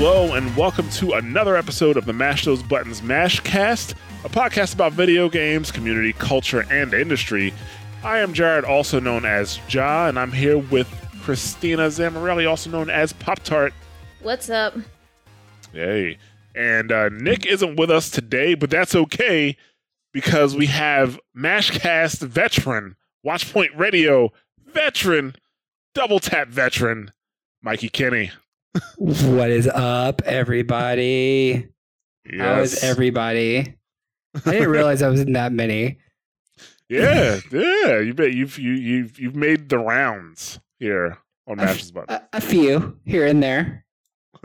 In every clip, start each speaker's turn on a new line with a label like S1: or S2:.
S1: Hello, and welcome to another episode of the Mash Those Buttons Mashcast, a podcast about video games, community, culture, and industry. I am Jared, also known as Ja, and I'm here with Christina Zamorelli, also known as Pop Tart.
S2: What's up?
S1: Hey. And uh, Nick isn't with us today, but that's okay because we have Mashcast veteran, Watchpoint Radio veteran, Double Tap veteran, Mikey Kenny.
S3: What is up, everybody? How is everybody? I didn't realize I was in that many.
S1: Yeah, yeah. You bet you've you you've you've made the rounds here on Matches Button.
S3: A, a few here and there.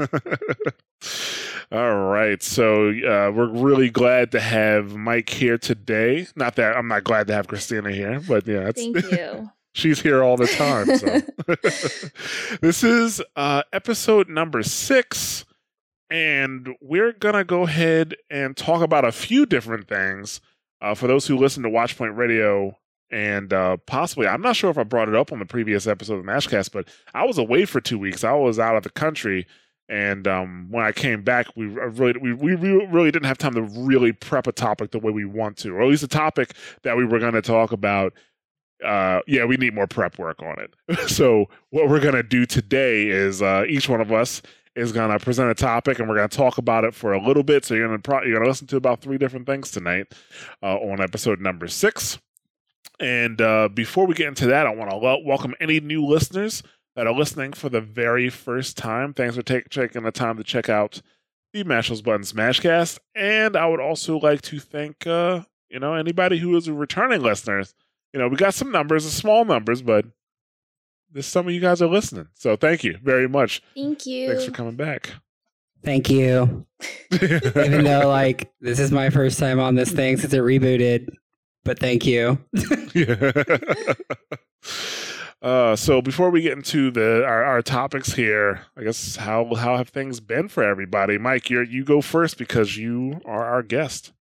S1: All right, so uh, we're really glad to have Mike here today. Not that I'm not glad to have Christina here, but yeah, it's,
S2: Thank you.
S1: she's here all the time. So this is uh, episode number six, and we're gonna go ahead and talk about a few different things. Uh, for those who listen to Watchpoint Radio, and uh, possibly, I'm not sure if I brought it up on the previous episode of Mashcast, but I was away for two weeks. I was out of the country, and um, when I came back, we really we, we really didn't have time to really prep a topic the way we want to, or at least a topic that we were going to talk about uh yeah we need more prep work on it. So what we're gonna do today is uh each one of us is gonna present a topic and we're gonna talk about it for a little bit. So you're gonna pro- you're gonna listen to about three different things tonight uh on episode number six. And uh before we get into that i want to wel- welcome any new listeners that are listening for the very first time. Thanks for take- taking the time to check out the Mash Buttons Mashcast. And I would also like to thank, uh, you know, anybody who is a returning listeners you know, we got some numbers, small numbers, but there's some of you guys are listening. So thank you very much.
S2: Thank you.
S1: Thanks for coming back.
S3: Thank you. Even though, like, this is my first time on this thing since it rebooted, but thank you.
S1: Yeah. uh, so before we get into the our, our topics here, I guess how how have things been for everybody? Mike, you you go first because you are our guest.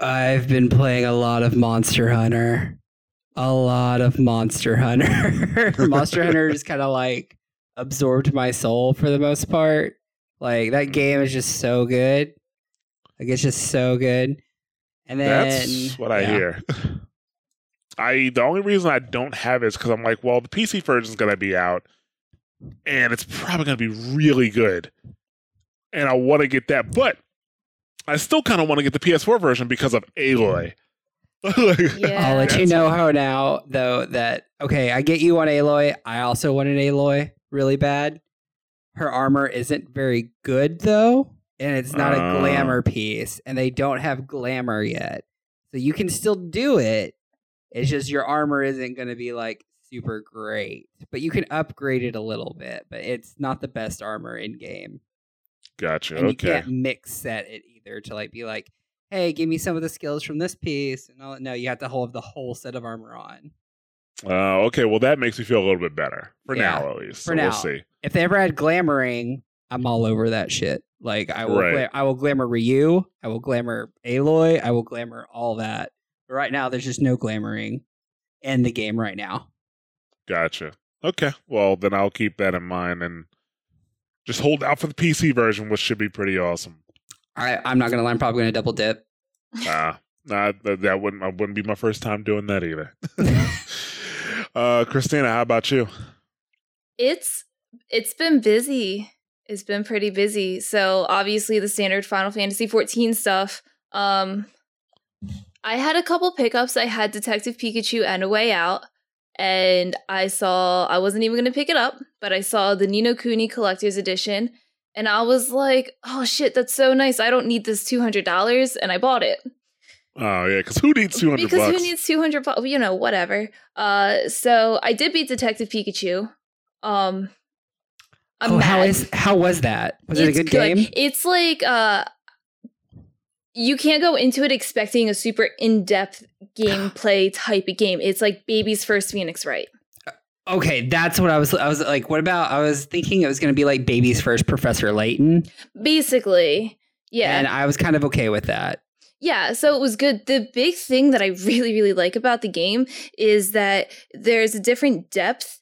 S3: I've been playing a lot of Monster Hunter. A lot of Monster Hunter. Monster Hunter just kind of like absorbed my soul for the most part. Like that game is just so good. Like it's just so good. And then
S1: That's what I
S3: yeah.
S1: hear. I the only reason I don't have it is because I'm like, well, the PC version is gonna be out, and it's probably gonna be really good, and I want to get that, but I still kind of want to get the PS4 version because of Aloy. Like,
S2: Yeah.
S3: I'll let you know how now though that okay, I get you on Aloy. I also want an Aloy really bad. Her armor isn't very good though, and it's not
S1: Oh.
S3: a glamour piece, and they don't have glamour yet. So you can still do it. It's just your armor isn't going to be like super great, but you can upgrade it a little bit. But it's not the best armor in game,
S1: Gotcha.
S3: and you can't mix set it either to like be like, hey, give me some of the skills from this piece. And all, no, you have to hold the whole set of armor on.
S1: Uh, okay. Well, that makes me feel a little bit better for
S3: Yeah,
S1: now, at least.
S3: for
S1: so
S3: now.
S1: we'll see.
S3: If they ever had glamoring, I'm all over that shit. Like I will,
S1: Right.
S3: gla- I will glamour Ryu, I will glamour Aloy, I will glamour all that. But right now, there's just no glamoring in the game right now.
S1: Gotcha. Okay. Well, then I'll keep that in mind and just hold out for the PC version, which should be pretty awesome.
S3: I, I'm not gonna lie, I'm probably gonna double dip.
S1: Ah, nah, that, that wouldn't I wouldn't be my first time doing that either. uh, Christina, how about you?
S2: It's it's been busy. It's been pretty busy. So obviously the standard Final Fantasy 14 stuff. Um I had a couple pickups. I had Detective Pikachu and A Way Out. And I saw I wasn't even gonna pick it up, but I saw the Ni No Kuni Collector's Edition. And I was like, oh shit, that's so nice. I don't need this $200. And I bought it.
S1: Oh yeah, because who needs two hundred
S2: because
S1: bucks?
S2: who needs 200 bucks? You know, whatever. Uh, so I did beat Detective Pikachu. Um, I'm
S3: oh, how
S2: mad.
S3: is how was that? Was it a
S2: It's
S3: good, game?
S2: It's like uh you can't go into it expecting a super in-depth gameplay type of game. It's like baby's first Phoenix Wright.
S3: Okay, that's what I was. I was like, what about? I was thinking it was going to be like baby's first Professor Layton,
S2: Basically. Yeah.
S3: and I was kind of okay with that.
S2: Yeah, so it was good. The big thing that I really, really like about the game is that there's a different depth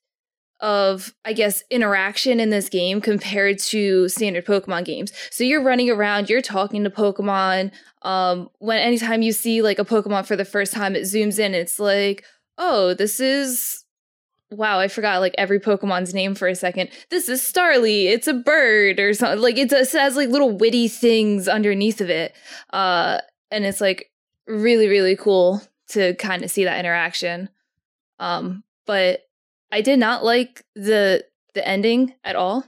S2: of, I guess, interaction in this game compared to standard Pokemon games. So you're running around, you're talking to Pokemon. Um, when anytime you see like a Pokemon for the first time, it zooms in. It's like, oh, this is. Wow, I forgot like every Pokemon's name for a second. This is Starly. It's a bird or something. Like it's, it has like little witty things underneath of it. Uh, and it's like really really cool to kind of see that interaction um but i did not like the the ending at all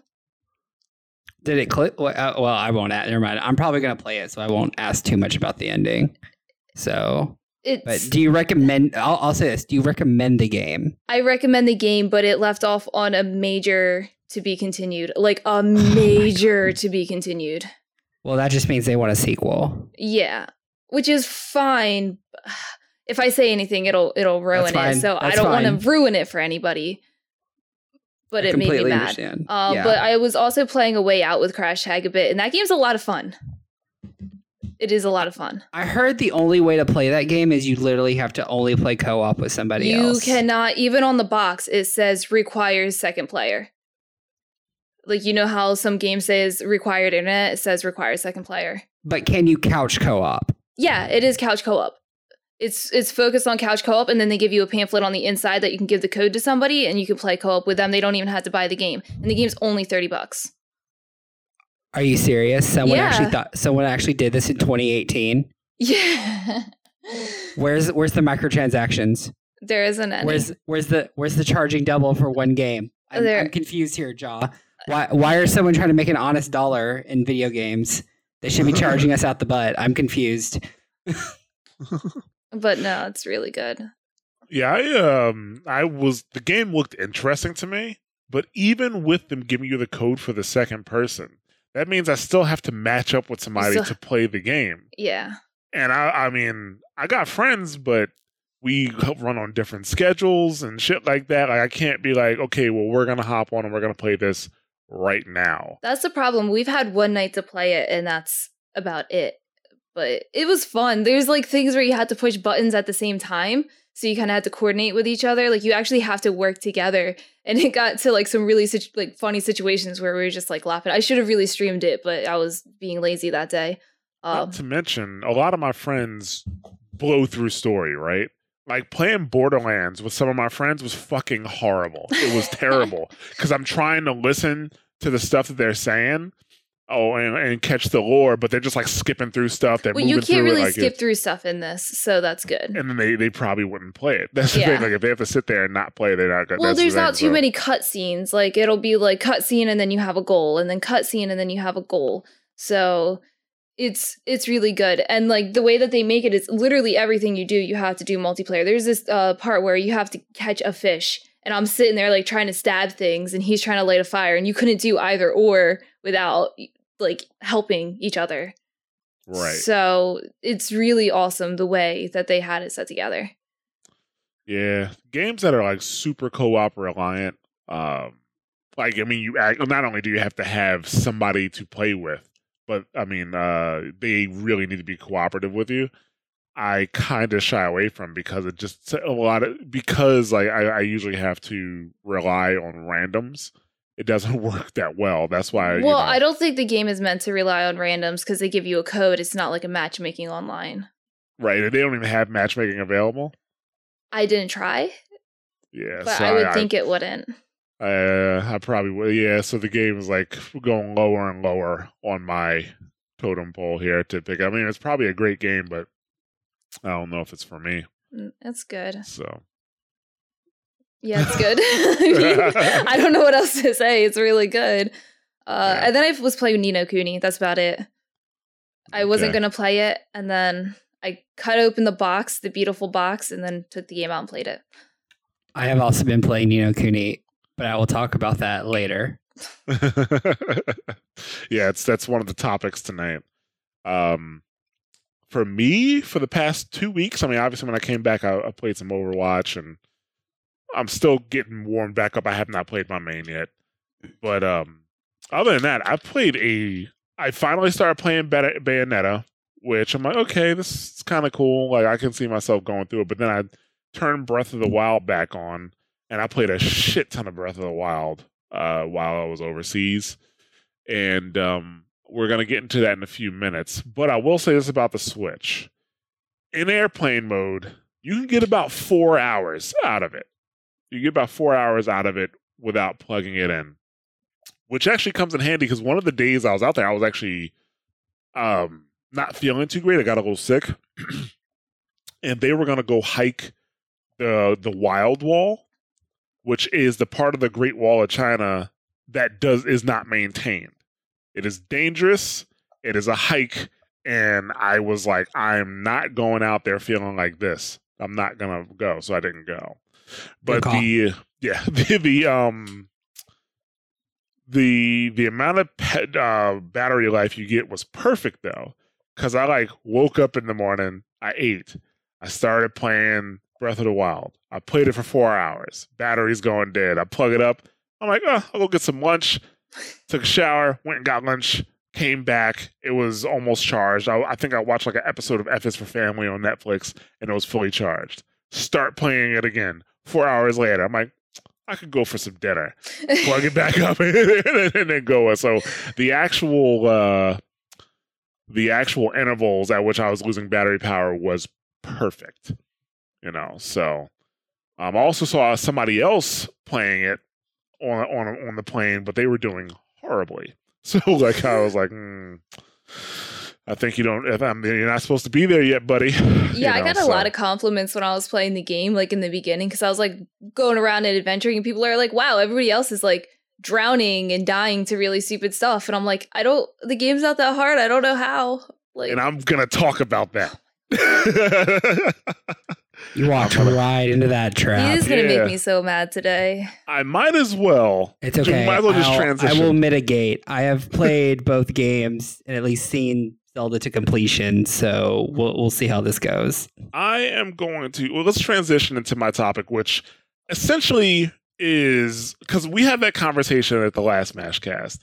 S3: Did it click? Well, uh, I won't. Ask, never mind. I'm probably to play it, so I won't ask too much about the ending. So,
S2: it's
S3: but do you recommend? I'll, I'll say this: Do you recommend the game?
S2: i recommend the game but it left off on a major to be continued like a major to be continued
S3: Well, that just means they want a sequel.
S2: yeah which is fine if i say anything it'll it'll ruin it so i don't want to ruin it for anybody but
S3: I
S2: it made me mad. Uh,
S3: yeah.
S2: But I was also playing a way out with Crash Tag a bit, and that game's a lot of fun. It is a lot of fun.
S3: I heard the only way to play that game is you literally have to only play co-op with somebody
S2: you
S3: else.
S2: You cannot, even on the box, it says requires second player. Like, you know how some game says required internet? It says requires second player.
S3: But can you couch co-op?
S2: Yeah, it is couch co op. It's it's focused on couch co-op, and then they give you a pamphlet on the inside that you can give the code to somebody, and you can play co-op with them. They don't even have to buy the game, and the game's only thirty bucks.
S3: Are you serious? Someone
S2: Yeah.
S3: actually thought someone actually did this in 2018.
S2: Yeah,
S3: Where's where's the microtransactions?
S2: there isn't any.
S3: Where's where's the where's the charging double for one game? I'm,
S2: There-
S3: I'm confused here, Jaa. Why why are someone trying to make an honest dollar in video games? They should be charging us out the butt. I'm confused.
S2: but no, it's really good.
S1: Yeah, I um I was the game looked interesting to me, but even with them giving you the code for the second person, that means I still have to match up with somebody to play the game.
S2: Yeah,
S1: And I I mean, I got friends, but we run on different schedules and shit like that. Like I can't be like, okay, well we're gonna hop on and we're gonna play this right now.
S2: that's the problem. We've had one night to play it, and that's about it. But it was fun. There's like things where you had to push buttons at the same time, so you kind of had to coordinate with each other. Like you actually have to work together, and it got to like some really situ- like funny situations where we were just like laughing. I should have really streamed it, but I was being lazy that day. Um,
S1: Not to mention, a lot of my friends blow through story, right? Like playing Borderlands with some of my friends was fucking horrible. It was terrible because I'm trying to listen to the stuff that they're saying, oh, and, and catch the lore, but they're just like skipping through stuff. They're
S2: well, you can't really
S1: like
S2: skip through stuff in this, so that's good.
S1: and then they, they probably wouldn't play it. That's the
S2: Yeah.
S1: thing. Like if they have to sit there and not play, they're not. gonna
S2: Well,
S1: that's the
S2: there's not too
S1: so-
S2: many cutscenes. Like it'll be like cutscene and then you have a goal, and then cutscene and then you have a goal. So it's it's really good. And like the way that they make it is literally everything you do, you have to do multiplayer. There's this uh, part where you have to catch a fish, and I'm sitting there like trying to stab things, and he's trying to light a fire, and you couldn't do either or without like helping each other.
S1: Right.
S2: So it's really awesome the way that they had it set together.
S1: Yeah, games that are like super co-op reliant. Um, like I mean, you act, not only do you have to have somebody to play with, but I mean, uh, they really need to be cooperative with you. I kind of shy away from because it just a lot of because like I, I usually have to rely on randoms. It doesn't work that well. That's why. you
S2: Well,
S1: know-
S2: I don't think the game is meant to rely on randoms because they give you a code. It's not like a matchmaking online.
S1: right. They don't even have matchmaking available.
S2: I didn't try,
S1: Yeah,
S2: but
S1: so
S2: I would think it wouldn't.
S1: Uh, I probably would. Yeah, so the game is like going lower and lower on my totem pole here to pick. I mean, it's probably a great game, but I don't know if it's for me.
S2: Mm, It's good.
S1: So
S2: Yeah, it's good. I, mean, I don't know what else to say. It's really good. Uh,
S1: Yeah.
S2: And then I was playing Ni No Kuni. That's about it. I wasn't
S1: Okay.
S2: gonna play it, and then I cut open the box, the beautiful box, and then took the game out and played it.
S3: I have also been playing Ni No Kuni, but I will talk about that later.
S1: yeah, it's that's one of the topics tonight. Um, for me, for the past two weeks, I mean, obviously when I came back, I, I played some Overwatch, and I'm still getting warmed back up. I have not played my main yet, but um, other than that, I played a. I finally started playing Bayonetta, which I'm like, okay, this is kind of cool. Like I can see myself going through it. But then I turned Breath of the Wild back on, and I played a shit ton of Breath of the Wild uh, while I was overseas, and um, we're gonna get into that in a few minutes. But I will say this about the Switch: in airplane mode, you can get about four hours out of it. You get about four hours out of it without plugging it in, which actually comes in handy because one of the days I was out there, I was actually um, not feeling too great. I got a little sick, and they were gonna go hike the the Wild Wall, which is the part of the Great Wall of China that does is not maintained. It is dangerous. It is a hike, and I was like, I'm not going out there feeling like this. I'm not gonna go, so I didn't go. But the yeah the, the um the the amount of pet, uh, battery life you get was perfect though, because I like woke up in the morning, I ate, I started playing Breath of the Wild. I played it for four hours. Battery's going dead. I plug it up. I'm like, oh, I'll go get some lunch. Took a shower, went and got lunch, came back. It was almost charged. I, I think I watched like an episode of F is for Family on Netflix, and it was fully charged. Start playing it again. Four hours later, I'm like, I could go for some dinner. Plug it back up and, and then go. So the actual uh, the actual intervals at which I was losing battery power was perfect. You know, so um, I also saw somebody else playing it on on on the plane, but they were doing horribly. So like I was like, mm, I think you don't. If I'm, you're not supposed to be there yet, buddy.
S2: Yeah,
S1: You
S2: I
S1: know,
S2: got a
S1: so-
S2: lot of compliments when I was playing the game, like in the beginning, because I was like going around and adventuring, and people are like, "Wow, everybody else is like drowning and dying to really stupid stuff," and I'm like, "I don't. The game's not that hard. I don't know how." Like,
S1: and I'm gonna talk about that.
S3: You walked
S1: I'm gonna-
S3: right into that trap.
S2: he
S3: trap.
S2: is gonna
S1: Yeah.
S2: make me so mad today.
S1: I might as well.
S3: It's okay.
S1: Might as well just
S3: I'll-
S1: transition.
S3: I will mitigate. I have played both games and at least seen To completion, so we'll we'll see how this goes.
S1: I am going to. Well, let's transition into my topic, which essentially is because we had that conversation at the last Mashcast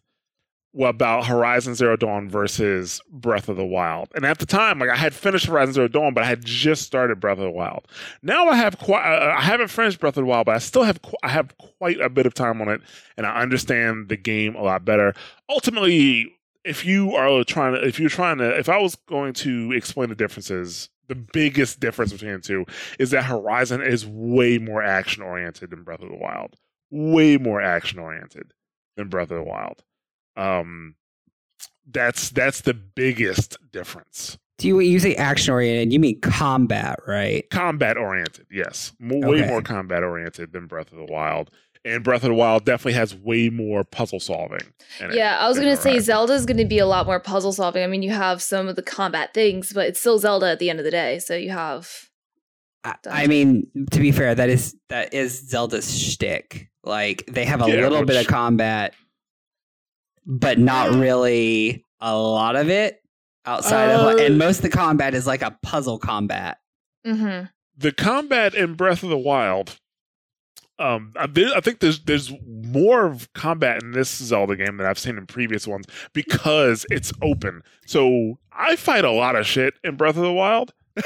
S1: about Horizon Zero Dawn versus Breath of the Wild, and at the time, like I had finished Horizon Zero Dawn, but I had just started Breath of the Wild. Now I have quite. Uh, I haven't finished Breath of the Wild, but I still have. I have quite a bit of time on it, and I understand the game a lot better. Ultimately, if you are trying to, if you're trying to, if I was going to explain the differences, the biggest difference between the two is that Horizon is way more action oriented than Breath of the Wild. Way more action oriented than Breath of the Wild. Um, that's that's the biggest difference.
S3: Do you you say action oriented? You mean combat, right?
S1: Combat oriented, yes, way
S3: Okay.
S1: more combat oriented than Breath of the Wild. And Breath of the Wild definitely has way more puzzle solving. in it
S2: Yeah, I was gonna say
S1: Zelda
S2: is gonna be a lot more puzzle solving. I mean, you have some of the combat things, but it's still Zelda at the end of the day. So you have
S3: I, I mean, to be fair, that is that is Zelda's shtick. Like they have a
S1: Yeah,
S3: little bit of combat, but not really a lot of it outside of.
S1: Uh,
S3: Like, and most of the combat is like a puzzle combat.
S2: mhm.
S1: the combat in Breath of the Wild. Um, I, there- I think there's there's more of combat in this Zelda game than I've seen in previous ones because it's open. So I fight a lot of shit in Breath of the Wild.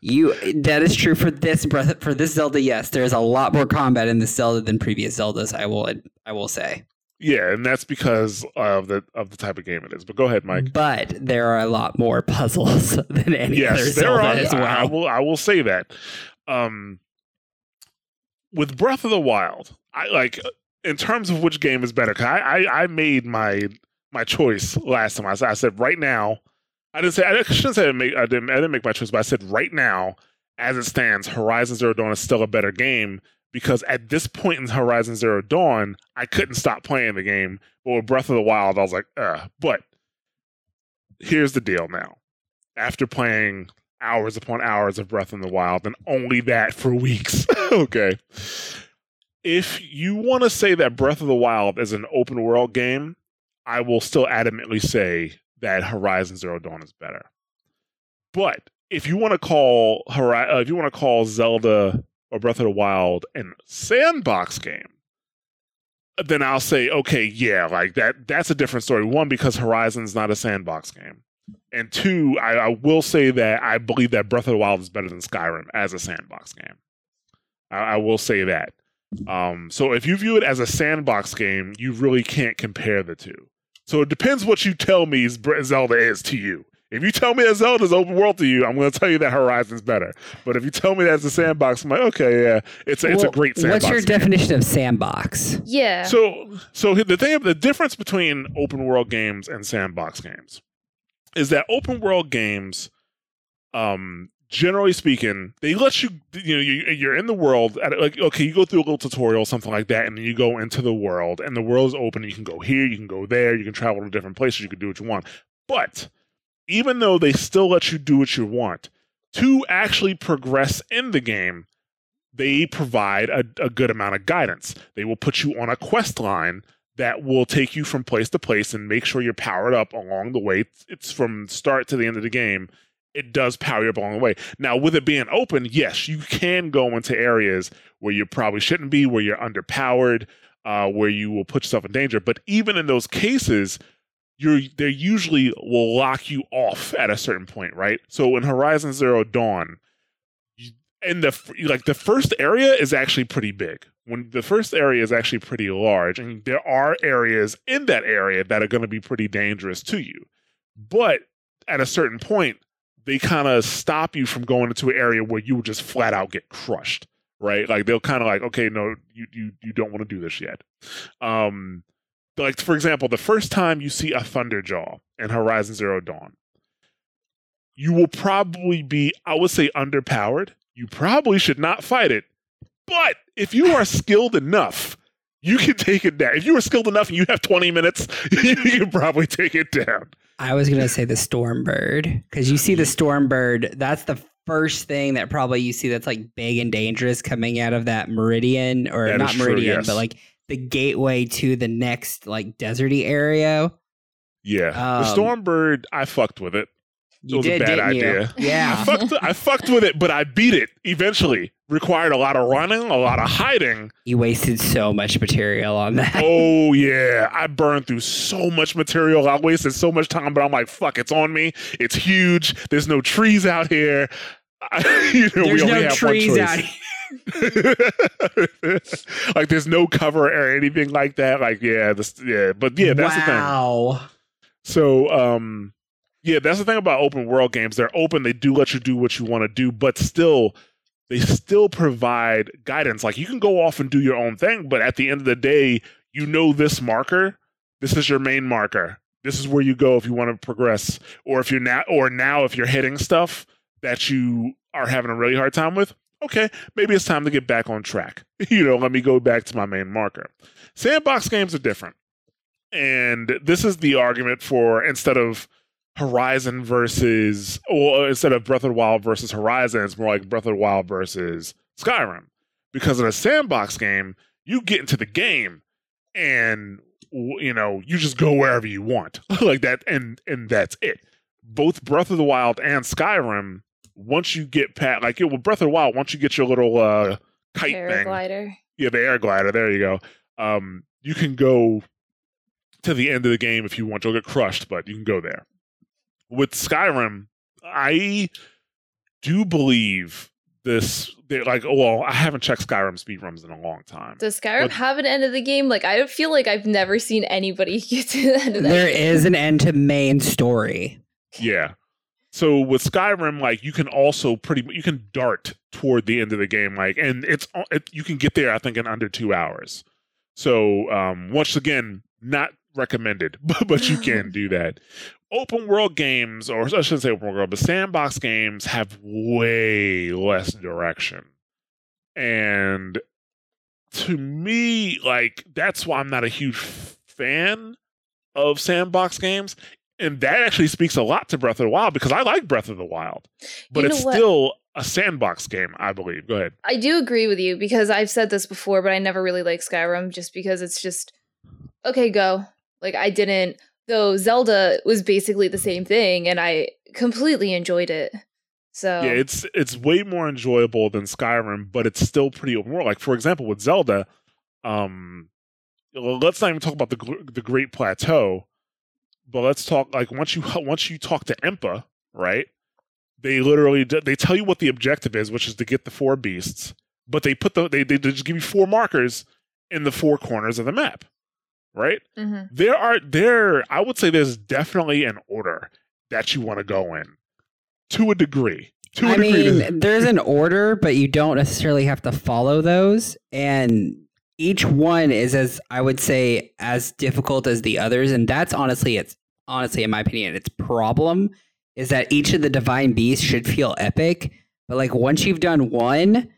S3: You that is true for this breath for this Zelda. Yes, there is a lot more combat in this Zelda than previous Zeldas. I will I will say,
S1: yeah, and that's because of the of the type of game it is. But go ahead, Mike.
S3: but there are a lot more puzzles than any other
S1: yes, there
S3: Zelda
S1: are.
S3: as
S1: I- I will I will say that. Um, with Breath of the Wild, I like in terms of which game is better. 'cause I, I I made my my choice last time. I said I said right now. I didn't say I shouldn't say I, I didn't I didn't make my choice, but I said right now, as it stands, Horizon Zero Dawn is still a better game because at this point in Horizon Zero Dawn, I couldn't stop playing the game. But with Breath of the Wild, I was like, uh. But here's the deal now after playing hours upon hours of Breath in the Wild and only that for weeks. okay. If you want to say that Breath of the Wild is an open world game, I will still adamantly say that Horizon Zero Dawn is better. But if you want to call Hori- uh, if you want to call Zelda or Breath of the Wild an sandbox game, then I'll say okay, yeah, like that. That's a different story. One because Horizon's not a sandbox game, and two, I, I will say that I believe that Breath of the Wild is better than Skyrim as a sandbox game. I, I will say that. Um, so if you view it as a sandbox game, you really can't compare the two. So it depends what you tell me Zelda is to you. If you tell me that Zelda's open world to you, I'm going to tell you that Horizon's better. But if you tell me that's a sandbox, I'm like, okay, yeah, it's a, it's a great sandbox.
S3: What's your
S1: game.
S3: definition of sandbox?
S2: Yeah.
S1: So, so the thing, the difference between open world games and sandbox games is that open world games, um, generally speaking, they let you, you know, you, are in the world. At, like, okay, you go through a little tutorial, something like that, and then you go into the world, and the world is open. You can go here, you can go there, you can travel to different places, you can do what you want. But even though they still let you do what you want, to actually progress in the game, they provide a, a good amount of guidance. They will put you on a quest line that will take you from place to place and make sure you're powered up along the way. It's from start to the end of the game. It does power you up along the way. Now, with it being open, yes, you can go into areas where you probably shouldn't be, where you're underpowered, uh, where you will put yourself in danger. But even in those cases, you're they usually will lock you off at a certain point, right? So in Horizon Zero Dawn, and the like the first area is actually pretty big. When the first area is actually pretty large, and there are areas in that area that are going to be pretty dangerous to you. But at a certain point, they kind of stop you from going into an area where you just flat out get crushed, right? Like they'll kind of like, okay, no, you you you don't want to do this yet. Um, like for example, the first time you see a Thunderjaw in Horizon Zero Dawn, you will probably be, I would say, underpowered. You probably should not fight it. But if you are skilled enough, you can take it down. If you are skilled enough and you have 20 minutes, you can probably take it down.
S3: I was gonna say the Stormbird because you see the Stormbird. That's the first thing that probably you see that's like big and dangerous coming out of that Meridian or
S1: that
S3: not Meridian,
S1: true, yes.
S3: but like the gateway to the next like deserty area.
S1: Yeah,
S3: Um,
S1: the Stormbird, I fucked with it. It
S3: You
S1: was a bad idea.
S3: you?
S1: I
S3: Yeah.
S1: fucked, I fucked with it, but I beat it eventually. Required a lot of running, a lot of hiding.
S3: you wasted so much material on that.
S1: Oh yeah, I burned through so much material. I wasted so much time, but I'm like, fuck, it's on me. It's huge. There's no trees out here. You know,
S3: There's
S1: we only
S3: no
S1: have
S3: trees out here.
S1: like there's no cover or anything like that. Like yeah, this yeah, but yeah, that's the thing.
S3: wow.
S1: So, um, yeah, that's the thing about open world games. They're open. They do let you do what you want to do, but still, they still provide guidance. Like you can go off and do your own thing, but at the end of the day, you know this marker. This is your main marker. This is where you go if you want to progress, or if you're now, or now if you're hitting stuff that you are having a really hard time with. Okay, maybe it's time to get back on track. you know, let me go back to my main marker. Sandbox games are different. And this is the argument for instead of Horizon versus, or instead of Breath of the Wild versus Horizon, it's more like Breath of the Wild versus Skyrim. Because in a sandbox game, you get into the game and you know you just go wherever you want like that and and that's it both breath of the wild and skyrim once you get past like it with breath of the wild once you get your little uh kite thing
S2: Paraglider.
S1: yeah, the air glider. There you go. Um, you can go to the end of the game if you want. You'll get crushed, but you can go there. With Skyrim, I do believe this. they're Like, well, I haven't checked Skyrim speedruns in a long time.
S2: Does Skyrim
S1: But-
S2: have an end of the game? Like I don't feel like I've never seen anybody get to the end of that.
S3: There
S2: game.
S3: is an end to main story.
S1: Yeah. So with Skyrim, like you can also pretty you can dart toward the end of the game, like, and it's it, you can get there I think in under two hours. So um, once again, not recommended, but, but you can do that. Open world games, or I shouldn't say open world, but sandbox games have way less direction, and to me, like that's why I'm not a huge fan of sandbox games. and that actually speaks a lot to Breath of the Wild because I like Breath of the Wild, but
S2: You know
S1: it's
S2: what?
S1: still a sandbox game, I believe. Go ahead.
S2: I do agree with you because I've said this before, but I never really like Skyrim just because it's just okay, go. Like I didn't though Zelda was basically the same thing and I completely enjoyed it. So
S1: Yeah, it's it's way more enjoyable than Skyrim, but it's still pretty open world. Like for example, with Zelda, um, let's not even talk about the the Great Plateau, but let's talk like once you once you talk to Impa, right? They literally they tell you what the objective is, which is to get the four beasts, but they put the they they just give you four markers in the four corners of the map, right?
S2: Mhm.
S1: there are there i would say there's definitely an order that you want to go in to a degree to a
S3: I
S1: degree
S3: mean, there's an order, but you don't necessarily have to follow those. And each one is as I would say as difficult as the others. And that's honestly it's honestly, in my opinion, its problem is that each of the divine beasts should feel epic. But like once you've done one,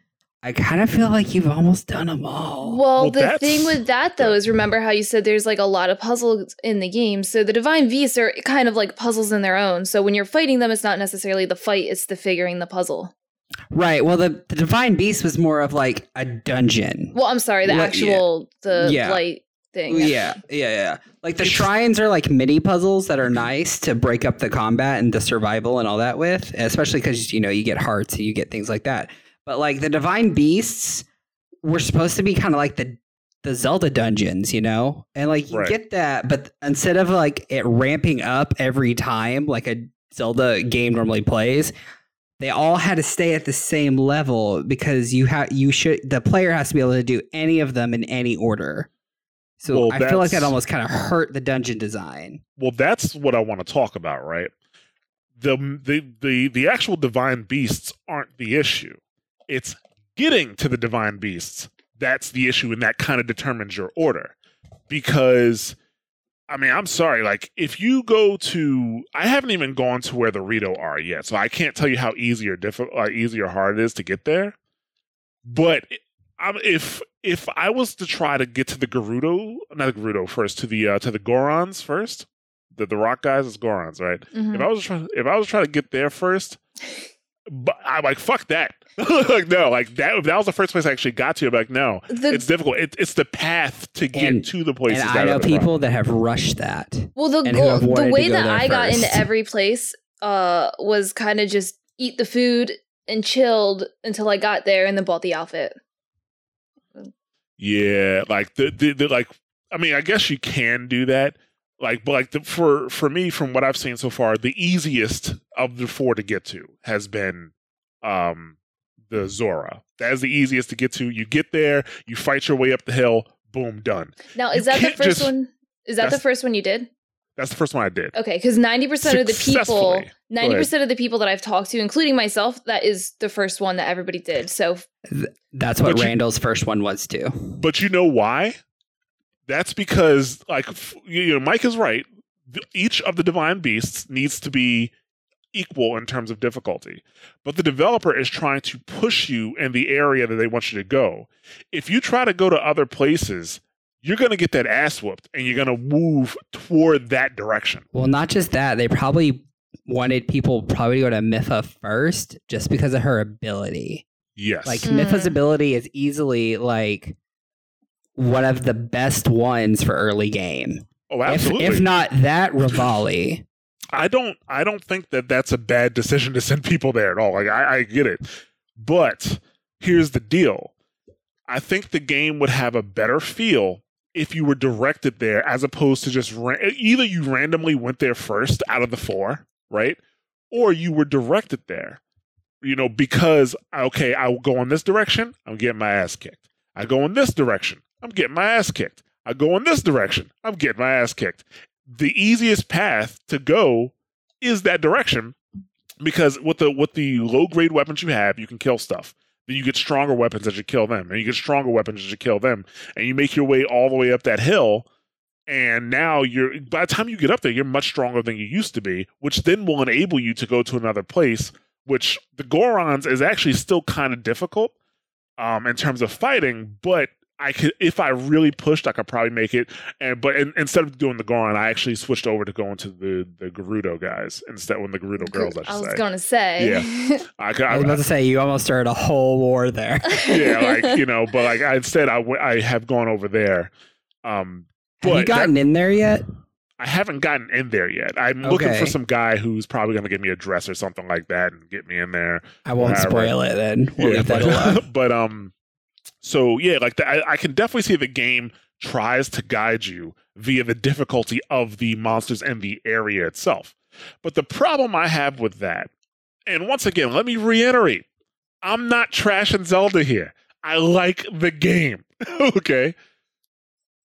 S3: I kind of feel like you've almost done them all.
S2: Well,
S1: Well,
S2: the
S1: that's-
S2: thing with that though is remember how you said there's like a lot of puzzles in the game. So the divine beasts are kind of like puzzles in their own. So when you're fighting them, it's not necessarily the fight; it's the figuring the puzzle.
S3: Right. Well, the, the divine beast was more of like a dungeon.
S2: Well, I'm sorry, the
S3: Well, yeah.
S2: actual the
S3: Yeah.
S2: light thing.
S3: Yeah, yeah, yeah. Like the shrines are like mini puzzles that are nice to break up the combat and the survival and all that with, especially because you know you get hearts and you get things like that. But like the divine beasts were supposed to be kind of like the the Zelda dungeons, you know, and like you
S1: Right.
S3: get that, but instead of like it ramping up every time like a Zelda game normally plays. They all had to stay at the same level because you have you should the player has to be able to do any of them in any order. So
S1: Well,
S3: I feel like that almost kind of hurt the dungeon design.
S1: well that's what i want to talk about right the the the, the actual divine beasts aren't the issue it's getting to the divine beasts that's the issue and that kind of determines your order because I mean, I'm sorry. Like, if you go to, I haven't even gone to where the Rito are yet, so I can't tell you how easy or difficult, uh, easy or hard it is to get there. But um, if if I was to try to get to the Gerudo, not the Gerudo first, to the uh, to the Gorons first, the the Rock guys is Gorons, right?
S2: Mhm.
S1: If I was trying, if I was trying to get there first, but I'm like, fuck that. like, no, like that. That was the first place I actually got to, I'm like, no,
S2: The,
S1: it's difficult. It, it's the path to get
S3: And-
S1: to the places.
S3: and I know people that have rushed that.
S2: well, the goal, the way
S3: go
S2: that
S3: there
S2: I got into every place uh was kind of just eat the food and chilled until I got there and then bought the outfit.
S1: Yeah, like the, the, the like. I mean, I guess you can do that. Like, but like the, for for me, from what I've seen so far, the easiest of the four to get to has been um the Zora. That is the easiest to get to. You get there, you fight your way up the hill, boom, done.
S2: Now,
S1: You
S2: is that the first
S1: just-
S2: one? Is that the first one you did?
S1: That's the first one I did.
S2: Okay, because ninety percent of the people, ninety percent of the people that I've talked to, including myself, that is the first one that everybody did. So
S3: That's what
S1: But you-
S3: Randall's first one was too.
S1: But you know why? That's because, like, f- you know, Mike is right. The- Each of the divine beasts needs to be equal in terms of difficulty. But the developer is trying to push you in the area that they want you to go. If you try to go to other places, you're going to get that ass whooped and you're going to move toward that direction.
S3: Well, not just that, they probably wanted people probably to go to Mipha first just because of her ability.
S1: Yes.
S3: Like
S2: Mm.
S3: Mipha's ability is easily like one of the best ones for early game.
S1: oh,
S3: If,
S1: absolutely.
S3: if not that, Revali.
S1: I don't I don't think that that's a bad decision to send people there at all. Like I, I get it, but here's the deal: I think the game would have a better feel if you were directed there, as opposed to just ra- either you randomly went there first out of the four, right, or you were directed there. You know, because okay, I will go in this direction, I'm getting my ass kicked. I go in this direction, I'm getting my ass kicked. I go in this direction, I'm getting my ass kicked the easiest path to go is that direction because with the with the low grade weapons you have, you can kill stuff. Then you get stronger weapons as you kill them, and you get stronger weapons as you kill them, and you make your way all the way up that hill. And now you're by the time you get up there, you're much stronger than you used to be, which then will enable you to go to another place. Which the Gorons is actually still kind of difficult um, in terms of fighting, but I could if I really pushed, I could probably make it. And but in, instead of doing the Goron, I actually switched over to going to the the Gerudo guys instead when the Gerudo girls. I
S2: I was
S1: say.
S2: gonna say.
S1: I, could,
S3: I was
S1: I,
S3: about to say you almost started a whole war there.
S1: yeah, like you know, but like I, instead, I I have gone over there. Um,
S3: Have you
S1: but
S3: gotten in there yet?
S1: I haven't gotten in there yet. I'm looking for some guy who's probably going to give me a dress or something like that and get me in there.
S3: I won't spoil it then. We'll
S1: yeah,
S3: leave that
S1: but, but um, so yeah, like the, I, I can definitely see the game tries to guide you via the difficulty of the monsters and the area itself. But the problem I have with that, and once again, let me reiterate, I'm not trashing Zelda here. I like the game. okay.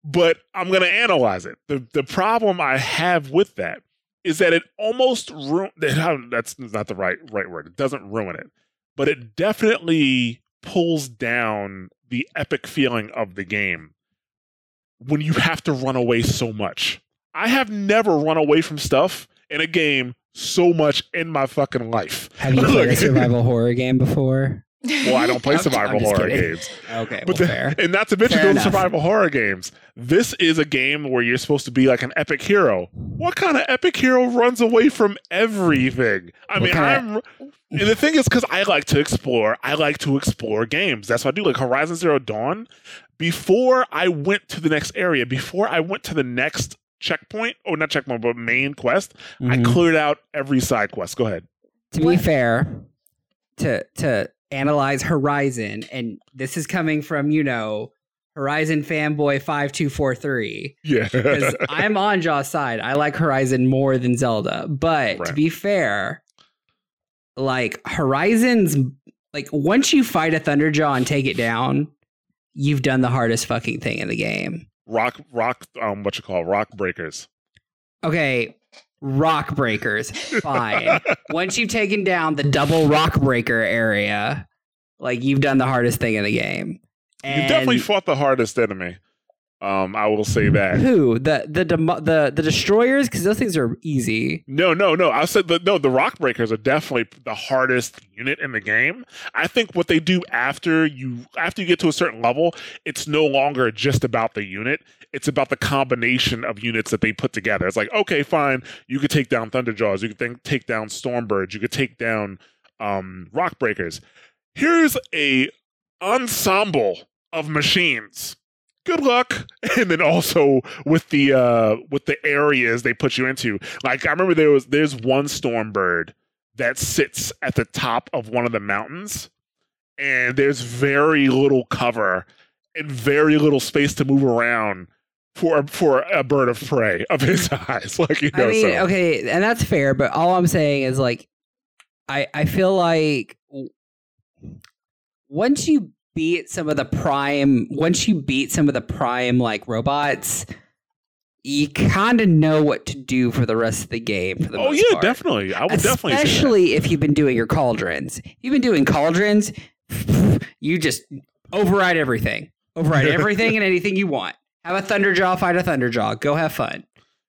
S1: But I'm going to analyze it. The the problem I have with that is that it almost ru- that's not the right right word. It doesn't ruin it, but it definitely pulls down the epic feeling of the game when you have to run away so much. I have never run away from stuff in a game so much in my fucking life.
S3: Have you played a survival horror game before?
S1: Well, I don't play survival horror
S3: kidding.
S1: games.
S3: Okay,
S1: But
S3: well,
S1: the-
S3: fair.
S1: and not to mention
S3: Fair
S1: those
S3: enough.
S1: survival horror games. This is a game where you're supposed to be like an epic hero. What kind of epic hero runs away from everything? I
S3: What
S1: mean, I'm. And the thing is, because I like to explore, I like to explore games. That's what I do. Like Horizon Zero Dawn. Before I went to the next area, before I went to the next checkpoint, or not checkpoint, but main quest, I
S3: Mhm.
S1: cleared out every side quest. Go ahead.
S3: to be fair, to to analyze Horizon, and this is coming from you know Horizon fanboy five two four three.
S1: Yeah.
S3: Because I'm on Jaa's side. I like Horizon more than Zelda, but to be fair, like Horizon's like once you fight a Thunderjaw and take it down, you've done the hardest fucking thing in the game.
S1: rock, rock. Um, what you call rock breakers.
S3: Okay, rock breakers, fine. once you've taken down the double rock breaker area, like you've done the hardest thing in the game.
S1: You definitely fought the hardest enemy. Um, I will say that.
S3: who the the demo- the the destroyers because those things are easy.
S1: No, no, no. I said the no. The rock breakers are definitely the hardest unit in the game. I think what they do after you after you get to a certain level, it's no longer just about the unit. It's about the combination of units that they put together. It's like okay, fine, you could take down Thunderjaws, you could then take down Stormbirds, you could take down um, rock breakers. Here's a ensemble of machines. Good luck. And then also with the uh with the areas they put you into. Like I remember there was there's one Stormbird that sits at the top of one of the mountains and there's very little cover and very little space to move around for for a bird of prey of his size. Like you know,
S3: I mean,
S1: so.
S3: okay, and that's fair, but all I'm saying is like, I I feel like once you beat some of the prime, once you beat some of the prime like robots, you kind of know what to do for the rest of the game. For the
S1: Oh yeah,
S3: part.
S1: definitely. I would definitely
S3: especially if you've been doing your cauldrons. If you've been doing cauldrons, you just override everything, override everything and anything you want. Have a thunderjaw fight a thunderjaw. Go have fun.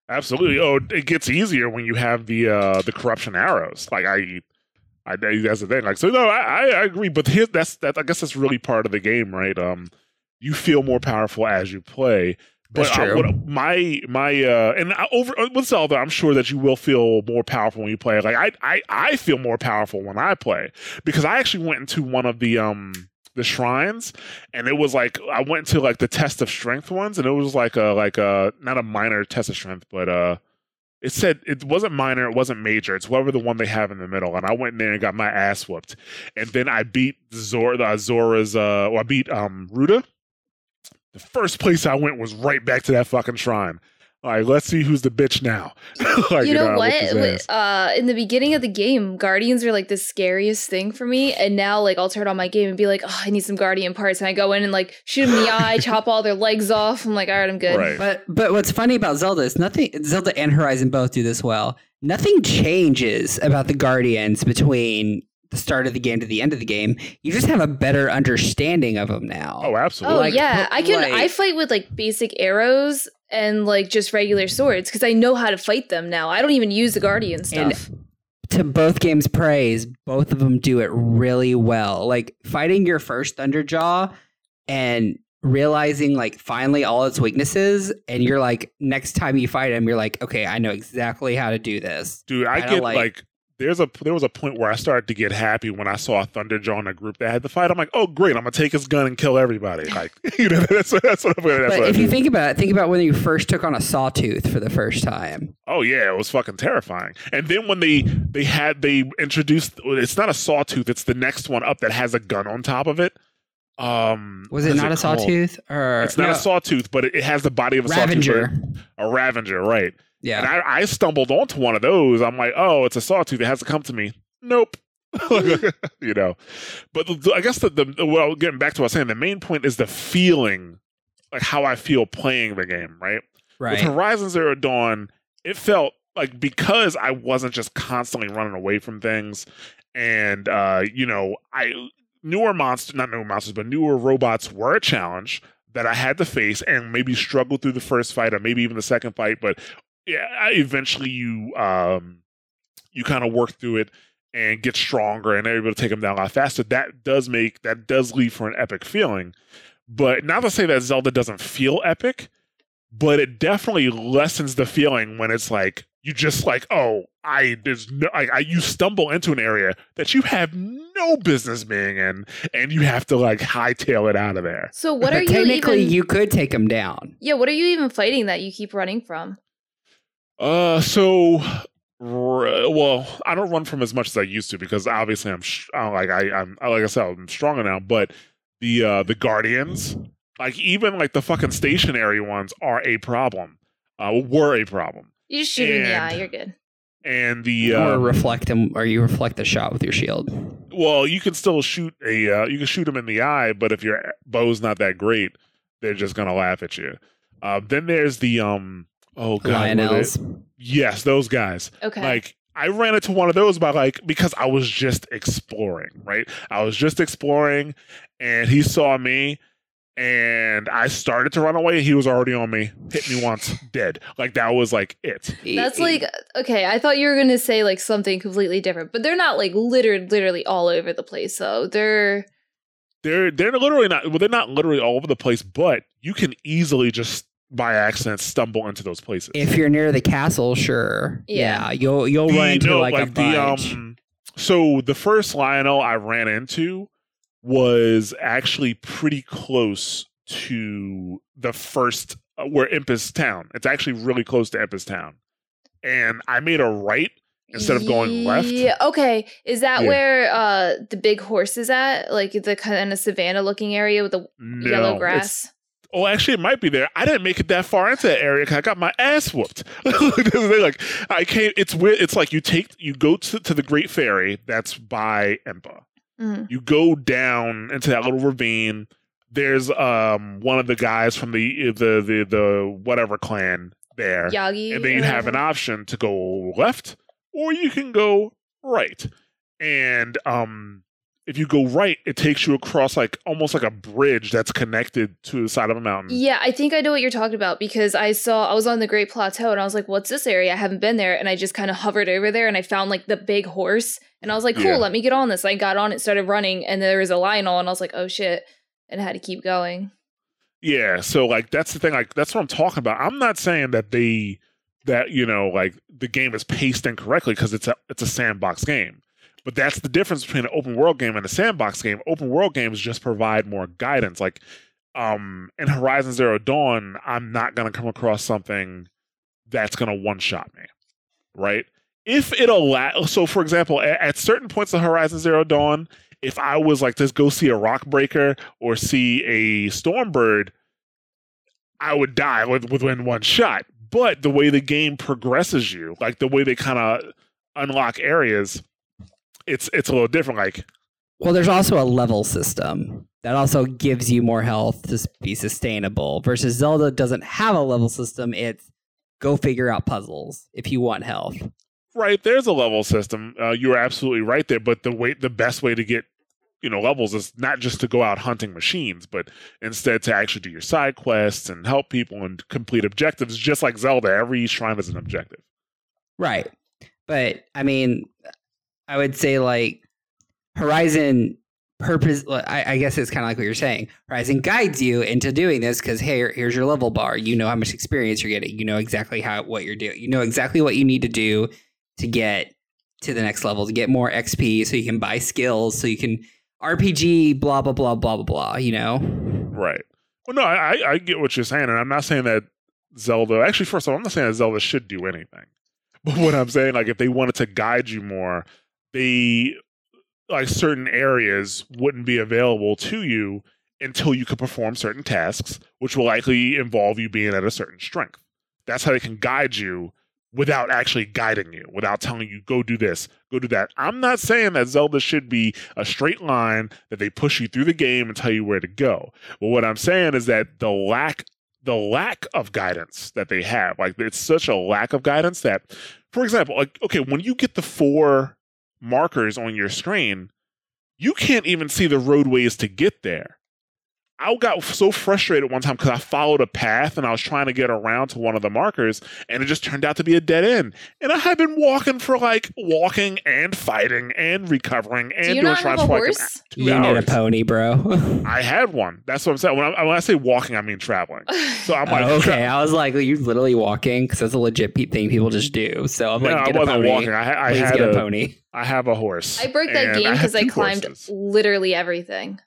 S1: Absolutely. Oh, it gets easier when you have the uh the corruption arrows. Like I, I that's the thing. Like so, no, I I I agree. But that's that. I guess that's really part of the game, right? Um, you feel more powerful as you play. But
S3: That's true.
S1: what, my my uh, and I, over uh, with Zelda, I'm sure that you will feel more powerful when you play. Like I I I feel more powerful when I play because I actually went into one of the um the shrines and it was like I went to like the test of strength ones and it was like a like a not a minor test of strength but uh it said it wasn't minor it wasn't major it's whatever the one they have in the middle and I went in there and got my ass whooped. And then I beat Zora the Zora's uh well I beat um Ruta the first place I went was right back to that fucking shrine all right let's see who's the bitch now like,
S2: you know
S1: I
S2: what?
S1: whooped his
S2: Wi-
S1: ass.
S2: Uh, in the beginning of the game, guardians are like the scariest thing for me, and now like I'll turn on my game and be like, "Oh, I need some guardian parts," and I go in and like shoot them in the eye, chop all their legs off. I'm like, "All right, I'm good."
S1: Right.
S3: But but what's funny about Zelda is nothing. Zelda and Horizon both do this well. Nothing changes about the Guardians between the start of the game to the end of the game. You just have a better understanding of them now.
S1: oh
S2: Oh
S1: absolutely
S3: Like,
S2: yeah, I can.
S3: like-
S2: I fight with like basic arrows and like just regular swords because I know how to fight them now. I don't even use the guardian
S3: And-
S2: stuff.
S3: to both games' praise, both of them do it really well. Like fighting your first Thunderjaw and realizing like finally all its weaknesses, and you're like next time you fight him, you're like, okay, I know exactly how to do this.
S1: Dude, I
S3: Kinda
S1: get
S3: like-
S1: like, there's a there was a point where I started to get happy when I saw a Thunderjaw in a group that had the fight. I'm like, oh great, I'm gonna take his gun and kill everybody. Like, you know, that's that's what I'm gonna. That's
S3: but if you think about it, think about when you first took on a sawtooth for the first time.
S1: Oh yeah, it was fucking terrifying. And then when they they had they introduced it's not a sawtooth, it's the next one up that has a gun on top of it. Um
S3: Was it
S1: it
S3: not a
S1: called?
S3: sawtooth or
S1: It's not
S3: no,
S1: a sawtooth, but it, it has the body of a
S3: Ravager?
S1: sawtooth. A Ravenger, right. And
S3: Yeah,
S1: I, I stumbled onto one of those. I'm like, oh, it's a sawtooth. It has to come to me. Nope. you know, but the, I guess the, the well, getting back to what I was saying, the main point is the feeling, like how I feel playing the game, right?
S3: right.
S1: With Horizon Zero Dawn, it felt like because I wasn't just constantly running away from things, and uh, you know, I newer monsters, not newer monsters, but newer robots were a challenge that I had to face and maybe struggle through the first fight or maybe even the second fight, but yeah, eventually you um you kind of work through it and get stronger and are able to take them down a lot faster. That does make that does leave for an epic feeling. But not to say that Zelda doesn't feel epic, but it definitely lessens the feeling when it's like you just like oh I there's no I, I you stumble into an area that you have no business being in and you have to like hightail it out of there.
S2: So what
S3: But
S2: are you
S3: technically
S2: even?
S3: you could take them down.
S2: yeah, what are you even fighting that you keep running from?
S1: Uh, so, well, I don't run from as much as I used to because obviously I'm sh- uh, like I, I'm like I said I'm stronger now. But the uh the guardians, like even like the fucking stationary ones, are a problem. Uh, were a problem,
S2: You just shoot him in the eye. You're good.
S1: and the
S3: or
S1: um,
S3: reflect them, or you reflect the shot with your shield.
S1: well, you can still shoot a uh, you can shoot them in the eye, but if your bow's not that great, they're just gonna laugh at you. Uh, then there's the um oh god, what are they-
S3: Lynels.
S1: yes, those guys.
S2: Okay.
S1: Like I ran into one of those by like because I was just exploring, right? I was just exploring and he saw me and I started to run away. He was already on me, hit me once, dead. Like that was like it.
S2: That's like okay. I thought you were gonna say like something completely different, but they're not like littered, literally all over the place. So they're
S1: They're they're literally not well, they're not literally all over the place, but you can easily just by accident stumble into those places.
S3: if you're near the castle, sure.
S2: Yeah.
S3: Yeah, you'll you'll
S1: The-
S3: run into
S1: no,
S3: like, a
S1: the
S3: bunch.
S1: um so the first Lynel I ran into was actually pretty close to the first uh, where Impa's Town. It's actually really close to Impa's Town. And I made a right instead of going left.
S2: Yeah. Okay. Is that
S1: Yeah.
S2: where uh the big horse is at? Like the kind of savannah looking area with the
S1: No,
S2: yellow
S1: it's-
S2: grass?
S1: Oh, actually, it might be there. I didn't make it that far into that area 'cause I got my ass whooped. like I came. It's weird. It's like you take you go to, to the Great Fairy that's by Impa.
S2: Mhm.
S1: You go down into that little ravine. There's um one of the guys from the the the, the whatever clan there,
S2: Yagi.
S1: and then you have an option to go left or you can go right. And um if you go right, it takes you across like almost like a bridge that's connected to the side of a mountain.
S2: Yeah, I think I know what you're talking about because I saw I was on the Great Plateau and I was like, "What's this area? I haven't been there." And I just kind of hovered over there and I found like the big horse and I was like, "Cool,
S1: Yeah.
S2: let me get on this." I got on it, started running, and there was a Lynel and I was like, "Oh shit!" and I had to keep going.
S1: Yeah, so like that's the thing. Like that's what I'm talking about. I'm not saying that they that you know like the game is paced incorrectly because it's a it's a sandbox game. But that's the difference between an open world game and a sandbox game. Open world games just provide more guidance. Like um in Horizon Zero Dawn, I'm not gonna come across something that's gonna one shot me, right? If it allow, so for example, at, at certain points of Horizon Zero Dawn, if I was like to go see a rock breaker or see a stormbird, I would die with, within one shot. But the way the game progresses you, like the way they kind of unlock areas, it's it's a little different. Like
S3: Well, there's also a level system that also gives you more health to be sustainable. Versus Zelda doesn't have a level system. It's go figure out puzzles if you want health.
S1: right there's a level system. Uh, you're absolutely right there. But the way the best way to get you know levels is not just to go out hunting machines, but instead to actually do your side quests and help people and complete objectives. Just like Zelda, every shrine is an objective.
S3: Right. But I mean, I would say like Horizon purpose. I, I guess it's kind of like what you're saying. Horizon guides you into doing this because hey, here's your level bar. You know how much experience you're getting. You know exactly how what you're doing. You know exactly what you need to do to get to the next level to get more XP, so you can buy skills, so you can RPG. Blah blah blah blah blah blah. You know.
S1: Right. Well, no, I I get what you're saying, and I'm not saying that Zelda. Actually, first of all, I'm not saying that Zelda should do anything. But what I'm saying, like, if they wanted to guide you more, they like certain areas wouldn't be available to you until you could perform certain tasks, which will likely involve you being at a certain strength. That's how they can guide you without actually guiding you, without telling you, go do this, go do that. I'm not saying that Zelda should be a straight line that they push you through the game and tell you where to go. But what I'm saying is that the lack the lack of guidance that they have, like it's such a lack of guidance that, for example, like okay, when you get the four markers on your screen, you can't even see the roadways to get there. I got so frustrated one time because I followed a path and I was trying to get around to one of the markers, and it just turned out to be a dead end. And I had been walking for like walking and fighting and recovering and
S2: Do you
S1: doing
S2: not have a
S1: for like an-
S2: horse?
S1: two
S3: You need a pony, bro.
S1: I had one. That's what I'm saying. When I, when I say walking, I mean traveling. So I'm like,
S3: Oh, okay, I was like, you literally walking because that's a legit thing people just do. So I'm
S1: No,
S3: like,
S1: I
S3: get a
S1: wasn't
S3: pony.
S1: walking. I, I had
S3: get a,
S1: a,
S3: pony.
S1: I have a horse.
S2: I broke that game because I, climbed
S1: horses.
S2: literally everything.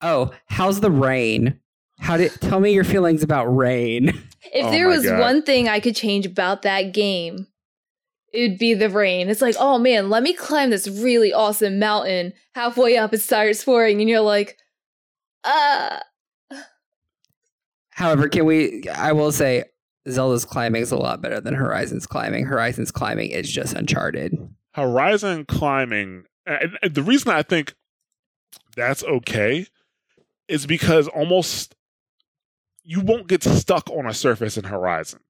S3: Oh, how's the rain? How did tell me your feelings about rain?
S2: If
S1: Oh
S2: there was
S1: God.
S2: one thing I could change about that game, it would be the rain. It's like, oh man, let me climb this really awesome mountain. Halfway up, it starts pouring, and you're like, ah.
S3: However, can we? I will say, Zelda's climbing is a lot better than Horizon's climbing. Horizon's climbing is just Uncharted.
S1: Horizon climbing. And and the reason I think that's okay is because almost you won't get stuck on a surface in Horizon.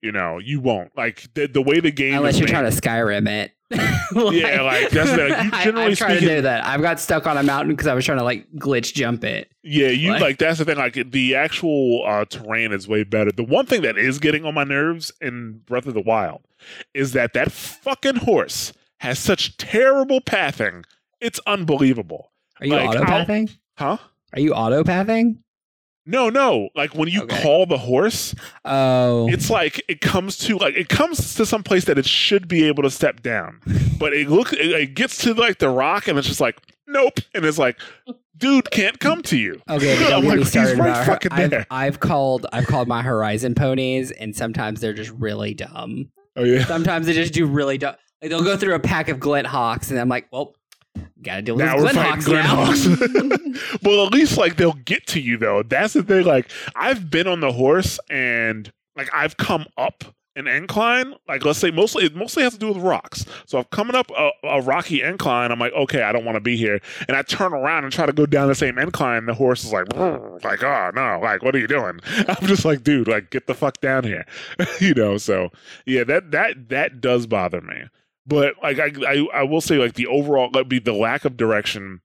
S1: You know, you won't. Like the, the way the game
S3: Unless you're
S1: made-
S3: trying to Skyrim it.
S1: Yeah, like, that's the- you generally
S3: I'm trying to do that. I've got stuck on a mountain because I was trying to like glitch jump it.
S1: Yeah, you
S3: Like-
S1: like that's the thing. Like the actual uh, terrain is way better. The one thing that is getting on my nerves in Breath of the Wild is that that fucking horse has such terrible pathing. It's unbelievable.
S3: Are you
S1: Like,
S3: auto pathing?
S1: Huh?
S3: Are you auto pathing?
S1: No, no. Like when you
S3: Okay.
S1: call the horse,
S3: Oh,
S1: it's like it comes to like it comes to some place that it should be able to step down, but it look it, it gets to like the rock and it's just like nope, and it's like dude can't come to you.
S3: Okay, don't
S1: I'm
S3: get
S1: like,
S3: me
S1: he's
S3: started
S1: right
S3: about
S1: fucking
S3: I've. I've called I've called my Horizon ponies, and sometimes they're just really dumb.
S1: Oh yeah.
S3: Sometimes they just do really dumb. Like they'll go through a pack of Glint Hawks, and I'm like, well, gotta deal with
S1: Now we're fighting
S3: now.
S1: Well, at least like they'll get to you though. That's the thing. Like I've been on the horse and like I've come up an incline. Like let's say mostly it mostly has to do with rocks. So I'm coming up a, a rocky incline. I'm like, okay, I don't want to be here. And I turn around and try to go down the same incline. The horse is like, like, oh no, like what are you doing? I'm just like, dude, like get the fuck down here. you know. So yeah, that that that does bother me. But like I, I I will say like the overall like be the lack of direction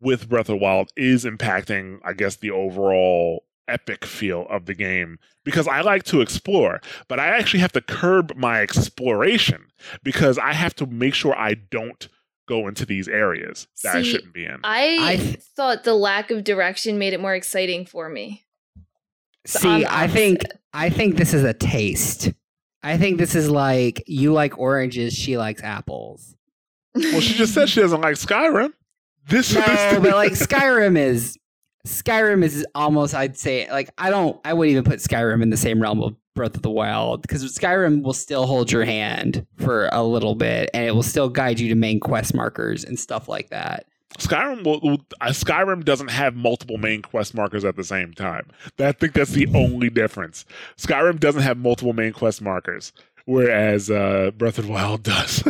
S1: with Breath of the Wild is impacting I guess the overall epic feel of the game because I like to explore, but I actually have to curb my exploration because I have to make sure I don't go into these areas that I shouldn't be in.
S2: I,
S3: I th-
S2: thought the lack of direction made it more exciting for me.
S3: See,
S2: I'm
S3: think. I think this is a taste. I think this is like you like oranges, she likes apples.
S1: well, she just said she doesn't like Skyrim. This,
S3: No,
S1: this
S3: but like Skyrim is Skyrim is almost I'd say like I don't I wouldn't even put Skyrim in the same realm of Breath of the Wild because Skyrim will still hold your hand for a little bit and it will still guide you to main quest markers and stuff like that.
S1: Skyrim will, will uh, Skyrim doesn't have multiple main quest markers at the same time. I think that's the only difference. Skyrim doesn't have multiple main quest markers, whereas uh, Breath of the Wild does.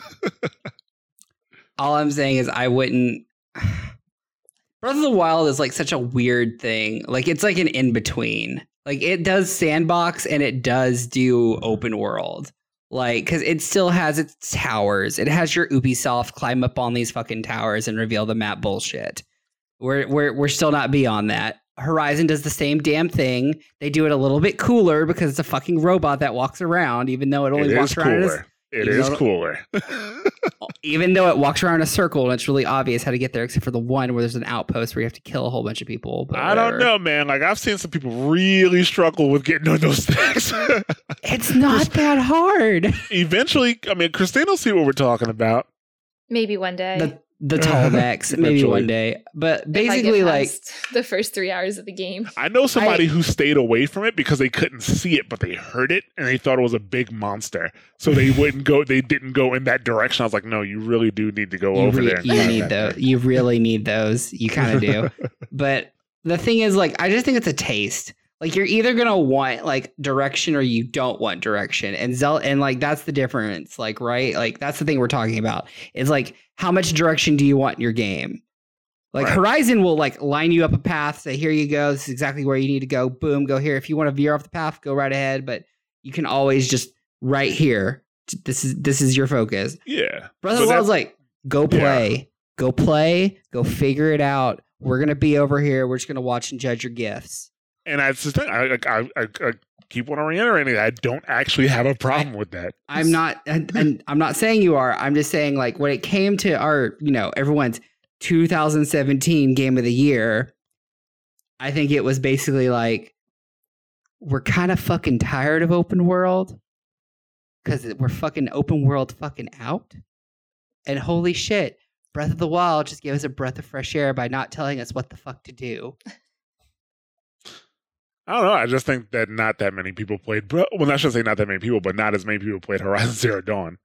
S3: All I'm saying is I wouldn't Breath of the Wild is like such a weird thing. Like it's like an in between. Like it does sandbox and it does do open world. Like cuz it still has its towers. It has your Ubisoft climb up on these fucking towers and reveal the map bullshit. We're we're we're still not beyond that. Horizon does the same damn thing. They do it a little bit cooler because it's a fucking robot that walks around even though it only
S1: it
S3: walks around in a,
S1: cooler. It
S3: You
S1: is
S3: know-
S1: cooler.
S3: Even though it walks around in a circle and it's really obvious how to get there, except for the one where there's an outpost where you have to kill a whole bunch of people. But
S1: I don't know, man. Like I've seen some people really struggle with getting on those things.
S3: It's not that hard.
S1: Eventually, I mean, Christine will see what we're talking about.
S2: Maybe one day.
S3: The the tall necks, maybe one day. But
S2: if I get
S3: basically, like
S2: the first three hours of the game.
S1: I know somebody
S3: I-
S1: who stayed away from it because they couldn't see it, but they heard it and they thought it was a big monster, so they wouldn't go. They didn't go in that direction. I was like, no, you really do need to go
S3: you,
S1: over
S3: re-
S1: there.
S3: you need those. You really need those. You kind of do. but the thing is, like, I just think it's a taste. Like, you're either gonna want like direction or you don't want direction, and Zel, and like that's the difference. Like, right? Like that's the thing we're talking about. Is like how much direction do you want in your game? Like
S1: Right.
S3: Horizon will like line you up a path, say here you go, this is exactly where you need to go. Boom, go here. If you want to veer off the path, go right ahead. But you can always just right here. This is this is your focus.
S1: Yeah,
S3: Breath
S1: But
S3: of the Wild's like, go play, go play, go figure it out. We're gonna be over here. We're just gonna watch and judge your gifts.
S1: and that's the thing. I, I, I, I keep on reiterating. I don't actually have a problem with that.
S3: I'm not, and, and I'm not saying you are. I'm just saying like when it came to our, you know, everyone's 2017 game of the year. I think it was basically like we're kind of fucking tired of open world because we're fucking open world fucking out. And holy shit, Breath of the Wild just gave us a breath of fresh air by not telling us what the fuck to do.
S1: I don't know. I just think that not that many people played. Bro- Well, I shouldn't say not that many people, but not as many people played Horizon Zero Dawn.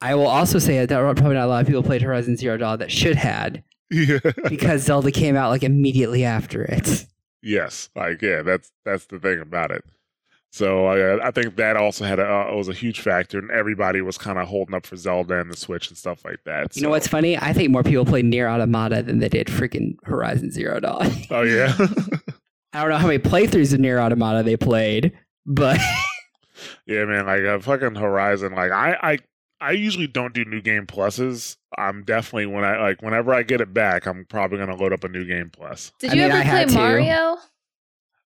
S3: I will also say that probably not a lot of people played Horizon Zero Dawn that should had
S1: Yeah.
S3: because Zelda came out like immediately after it.
S1: yes. Like yeah. That's that's the thing about it. So I I think that also had a uh, was a huge factor, and everybody was kind of holding up for Zelda and the Switch and stuff like that.
S3: You know what's funny? I think more people played Nier Automata than they did freaking Horizon Zero Dawn.
S1: Oh yeah.
S3: I don't know how many playthroughs of Nier Automata they played, but
S1: Yeah, man, like a fucking Horizon. Like I, I, I usually don't do new game pluses. I'm definitely when I like whenever I get it back, I'm probably gonna load up a new game plus.
S2: Did
S3: I
S2: you
S3: mean,
S2: ever
S3: I
S2: play
S3: had to.
S2: Mario?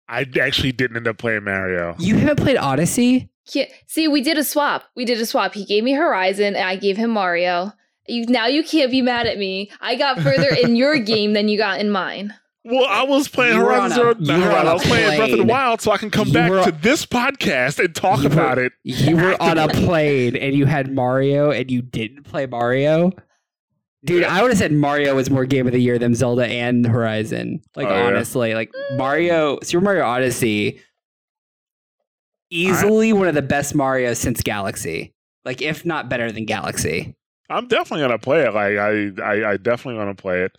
S1: I actually didn't end up playing Mario.
S3: you haven't played Odyssey?
S2: Yeah. See, we did a swap. We did a swap. He gave me Horizon, and I gave him Mario. You now you can't be mad at me. I got further in your game than you got in mine.
S1: Well, I was playing
S3: You
S1: Horizon
S3: on
S1: Zero.
S3: a- you
S1: not
S3: were
S1: Horizon,
S3: on
S1: was playing Breath of the. Wild, so I can come
S3: You
S1: back
S3: were-
S1: to this podcast and talk
S3: were-
S1: about it.
S3: You were on a plane and you had Mario and you didn't play Mario? Dude,
S1: Yeah.
S3: I would have said Mario was more game of the year than Zelda and Horizon. Like
S1: Oh, yeah?
S3: honestly, like Mario, Super Mario Odyssey, easily one of the best Marios since Galaxy. Like if not better than Galaxy.
S1: I'm definitely gonna play it. Like I, I, I definitely gonna play it.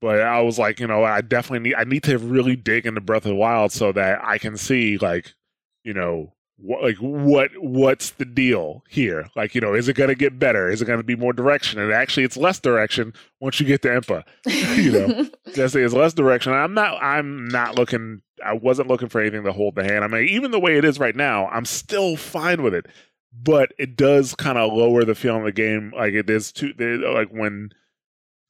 S1: But I was like, you know, I definitely need. I need to really dig into Breath of the Wild so that I can see, like, you know, what, like what, what's the deal here? Like, you know, is it gonna get better? Is it gonna be more direction? And actually, it's less direction once you get to Impa. You know. Just it's less direction. I'm not. I'm not looking. I wasn't looking for anything to hold the hand. I mean, even the way it is right now, I'm still fine with it. But it does kind of lower the feeling of the game. Like it is too. Like when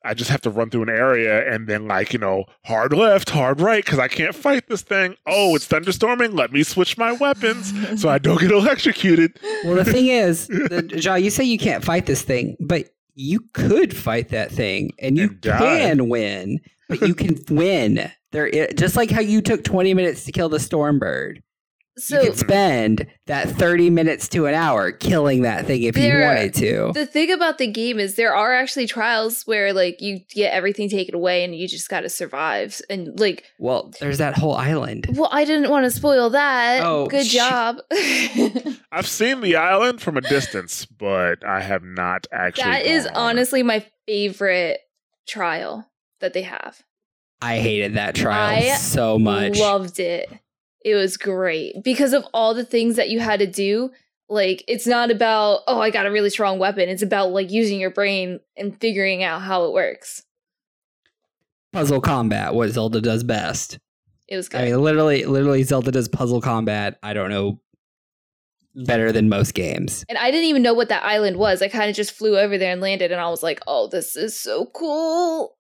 S1: I just have to run through an area and then like you know hard left, hard right because I can't fight this thing. Oh, it's thunderstorming. Let me switch my weapons so I don't get electrocuted.
S3: Well, the thing is, the, Jaa, you say you can't fight this thing, but you could fight that thing, and you
S1: And
S3: can win. But you can win. There, just like how you took twenty minutes to kill the storm bird,
S2: so
S3: you could spend that thirty minutes to an hour killing that thing if you
S2: There-
S3: wanted to.
S2: the thing about the game is there are actually trials where like you get everything taken away and you just got to survive and like
S3: Well, there's that whole island.
S2: well I didn't want to spoil that.
S3: Oh,
S2: Good
S3: sh-
S2: job.
S1: I've seen the island from a distance, but I have not actually.
S2: that is
S1: gone on it.
S2: honestly my favorite trial that they have.
S3: I hated that trial
S2: I
S3: so much.
S2: I loved it. It was great because of all the things that you had to do. Like it's not about oh I got a really strong weapon. It's about like using your brain and figuring out how it works.
S3: puzzle combat, what Zelda does best.
S2: It was good.
S3: I mean, literally, literally, Zelda does puzzle combat. I don't know better than most games.
S2: and I didn't even know what that island was. I kind of just flew over there and landed, and I was like, "Oh, this is so cool."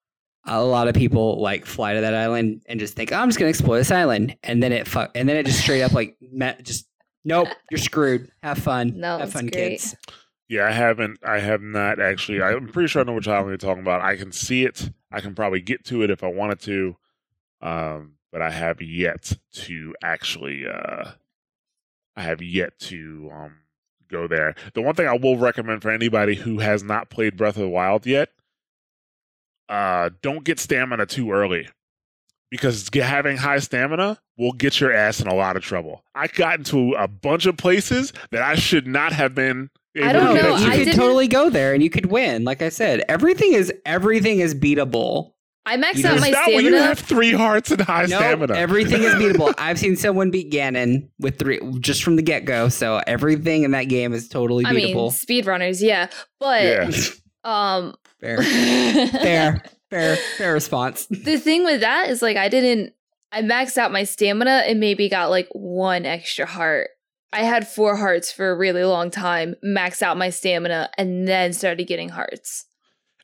S3: A lot of people like fly to that island and just think, oh, I'm just gonna explore this island, and then it fu- and then it just straight up like me- just nope, you're screwed. Have fun.
S2: No,
S3: have fun,
S2: great.
S3: kids.
S1: Yeah, I haven't. I have not actually. I'm pretty sure I know which island you're talking about. I can see it. I can probably get to it if I wanted to, um, but I have yet to actually. Uh, I have yet to um, go there. The one thing I will recommend for anybody who has not played Breath of the Wild yet, uh, don't get stamina too early because having high stamina will get your ass in a lot of trouble. I got into a bunch of places that I should not have been.
S2: I don't know.
S3: You
S2: I
S3: could
S2: didn't-
S3: totally go there and you could win. Like I said, everything is everything is beatable.
S2: I maxed
S3: You
S2: out
S3: just-
S2: my
S1: not when you have three hearts and high
S3: No,
S1: stamina.
S3: everything is beatable. I've seen someone beat Ganon with three just from the get go. So everything in that game is totally
S2: I mean,
S3: beatable.
S2: speedrunners, yeah, but
S1: yeah.
S2: um,
S3: fair, fair, fair, fair response.
S2: the thing with that is like I didn't. I maxed out my stamina and maybe got like one extra heart. I had four hearts for a really long time, maxed out my stamina, and then started getting hearts.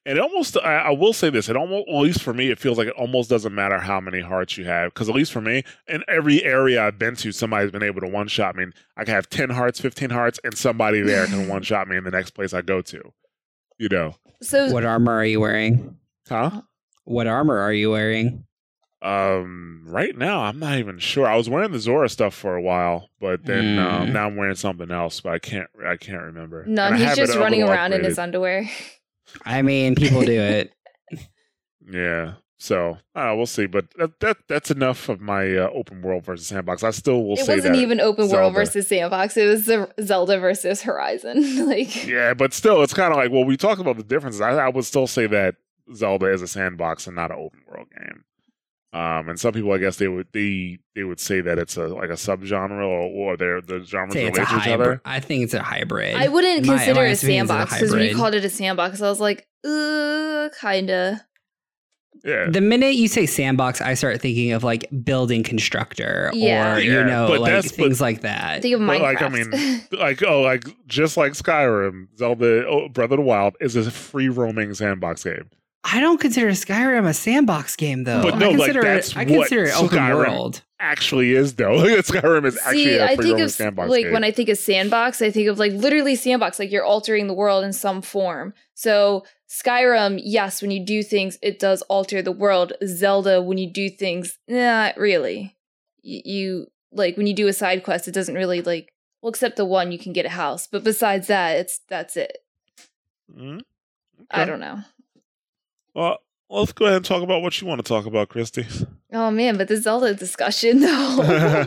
S1: It almost, I, I will say this, it almost, at least for me, it feels like it almost doesn't matter how many hearts you have. Because at least for me, in every area I've been to, somebody's been able to one shot me. I can have 10 hearts, 15 hearts, and somebody there can one shot me in the next place I go to. You know?
S2: So
S3: What armor are you wearing?
S1: Huh?
S3: What armor are you wearing?
S1: Um, right now, I'm not even sure. I was wearing the Zora stuff for a while, but then um,
S3: Mm.
S1: now I'm wearing something else, but I can't, I can't remember.
S2: no,
S1: And
S2: he's just running
S1: little
S2: around in his underwear.
S3: I mean, people do it.
S1: Yeah. So uh, we'll see, but that, that that's enough of my uh, open world versus sandbox. I still will
S2: it
S1: say it
S2: wasn't
S1: that.
S2: even open
S1: Zelda.
S2: world versus sandbox. It was the Zelda versus Horizon. like,
S1: Yeah, but still, it's kind of like well, we talked about the differences. I, I would still say that Zelda is a sandbox and not an open world game. Um, and some people, I guess, they would they they would say that it's a like a subgenre or, or they're the genres
S3: Say
S1: relate
S3: it's a
S1: to each other.
S3: I think it's a hybrid.
S2: I wouldn't
S3: my-
S2: consider
S3: my
S2: it a
S3: opinion, it's a
S2: sandbox because when you called it a sandbox, I was like, uh, kinda.
S1: Yeah,
S3: The minute you say sandbox, I start thinking of like building constructor
S2: Yeah.
S3: or
S1: Yeah,
S3: you know
S1: but
S3: like things
S1: but-
S3: like that.
S2: Think of
S1: But,
S2: Minecraft.
S1: like, I mean, like oh, like just like Skyrim, Zelda oh, Breath of the Wild is a free roaming sandbox game.
S3: I don't consider Skyrim a sandbox game though.
S1: But no,
S3: I
S1: like,
S3: consider
S1: that's
S3: it, I
S1: what
S3: consider it open
S1: Skyrim
S3: world.
S1: Actually, is though Skyrim is actually
S2: See,
S1: a
S2: I
S1: free
S2: think
S1: roaming
S2: of
S1: sandbox
S2: like
S1: game.
S2: when I think of sandbox, I think of like literally sandbox, like you're altering the world in some form. So Skyrim, yes, when you do things, it does alter the world. Zelda, when you do things, not really. Y- you like when you do a side quest, it doesn't really like well, except the one you can get a house, but besides that, it's that's it.
S1: Mhm.
S2: I don't know.
S1: Well, let's go ahead and talk about what you want to talk about, Christy.
S2: Oh man, but the Zelda discussion though.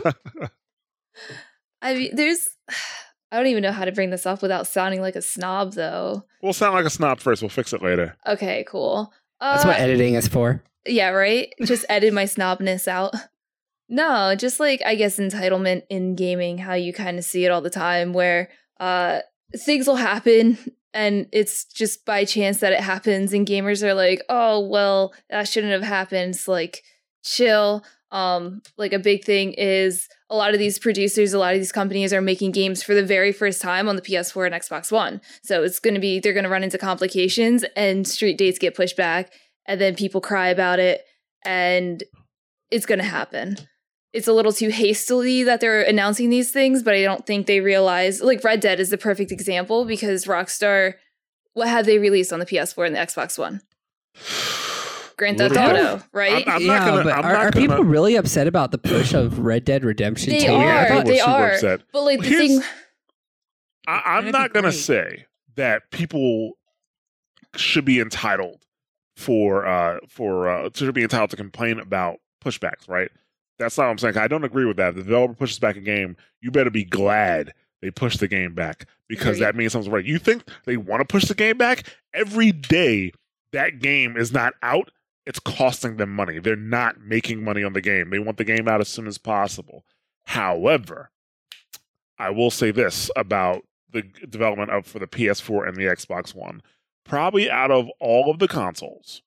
S2: I mean, there's. I don't even know how to bring this up without sounding like a snob, though.
S1: we'll sound like a snob first. We'll fix it later.
S2: Okay, cool. Uh,
S3: That's what editing is for.
S2: yeah, right. Just edit my snobness out. No, just like I guess entitlement in gaming, how you kind of see it all the time, where uh things will happen and it's just by chance that it happens, and gamers are like, "Oh, well, that shouldn't have happened." It's like, chill. Um, like a big thing is a lot of these producers, a lot of these companies are making games for the very first time on the PS4 and Xbox One. So it's going to be they're going to run into complications, and street dates get pushed back, and then people cry about it, and it's going to happen. It's a little too hastily that they're announcing these things, but I don't think they realize. Like Red Dead is the perfect example because Rockstar, what have they released on the PS4 and the Xbox One? Grand Theft Auto, right?
S1: I'm not
S3: yeah,
S1: gonna-
S3: but
S1: I'm
S3: are,
S1: not
S3: are
S1: gonna-
S3: people really upset about the push of Red Dead Redemption
S2: They
S3: 2?
S2: are.
S3: I thought-
S1: people
S2: they
S1: super
S2: are.
S1: upset.
S2: But like the
S1: Here's-
S2: thing,
S1: I, I'm not gonna
S3: great.
S1: say that people should be entitled for uh for uh should be entitled to complain about pushbacks, right? That's not what I'm saying. I don't agree with that. If the developer pushes back a game, you better be glad they push the game back because
S2: Agreed.
S1: that means something's right. You think they want to push the game back? Every day that game is not out, it's costing them money. They're not making money on the game. They want the game out as soon as possible. However, I will say this about the development of for the PS4 and the Xbox One. Probably out of all of the consoles,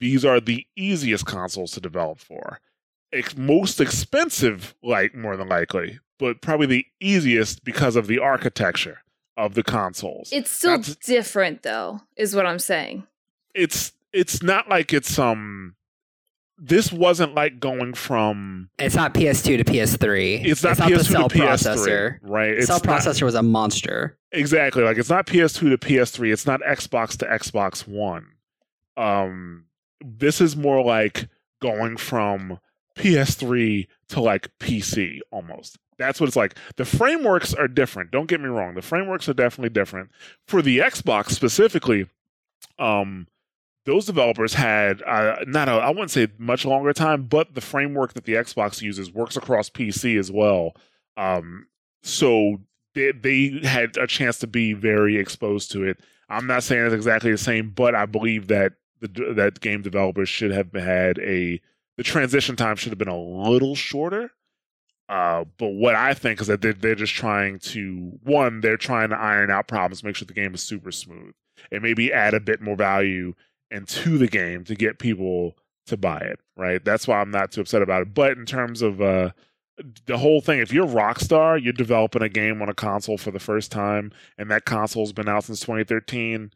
S1: these are the easiest consoles to develop for. Ex- most expensive, like more than likely, but probably the easiest because of the architecture of the consoles.
S2: it's still
S1: That's-
S2: different though, is what I'm saying.
S1: it's it's not like it's um this wasn't like going from
S3: It's not PS2 to PS3.
S1: it's not
S3: not
S1: PS2
S3: the cell
S1: to PS3,
S3: processor.
S1: right?
S3: The
S1: It's
S3: cell
S1: not-
S3: processor was a monster.
S1: Exactly. Like it's not PS2 to PS3. It's not Xbox to Xbox One. Um, this is more like going from PS3 to like PC almost. That's what it's like. The frameworks are different. Don't get me wrong. The frameworks are definitely different. For the Xbox specifically, um, those developers had uh, not a I wouldn't say much longer time, but the framework that the Xbox uses works across PC as well. Um, so they, they had a chance to be very exposed to it. I'm not saying it's exactly the same, but I believe that the that game developers should have had a the transition time should have been a little shorter. Uh, but what I think is that they're, they're just trying to one, they're trying to iron out problems, make sure the game is super smooth, and maybe add a bit more value into the game to get people to buy it. Right? That's why I'm not too upset about it. But in terms of uh, the whole thing, if you're Rockstar, you're developing a game on a console for the first time, and that console's been out since 2013.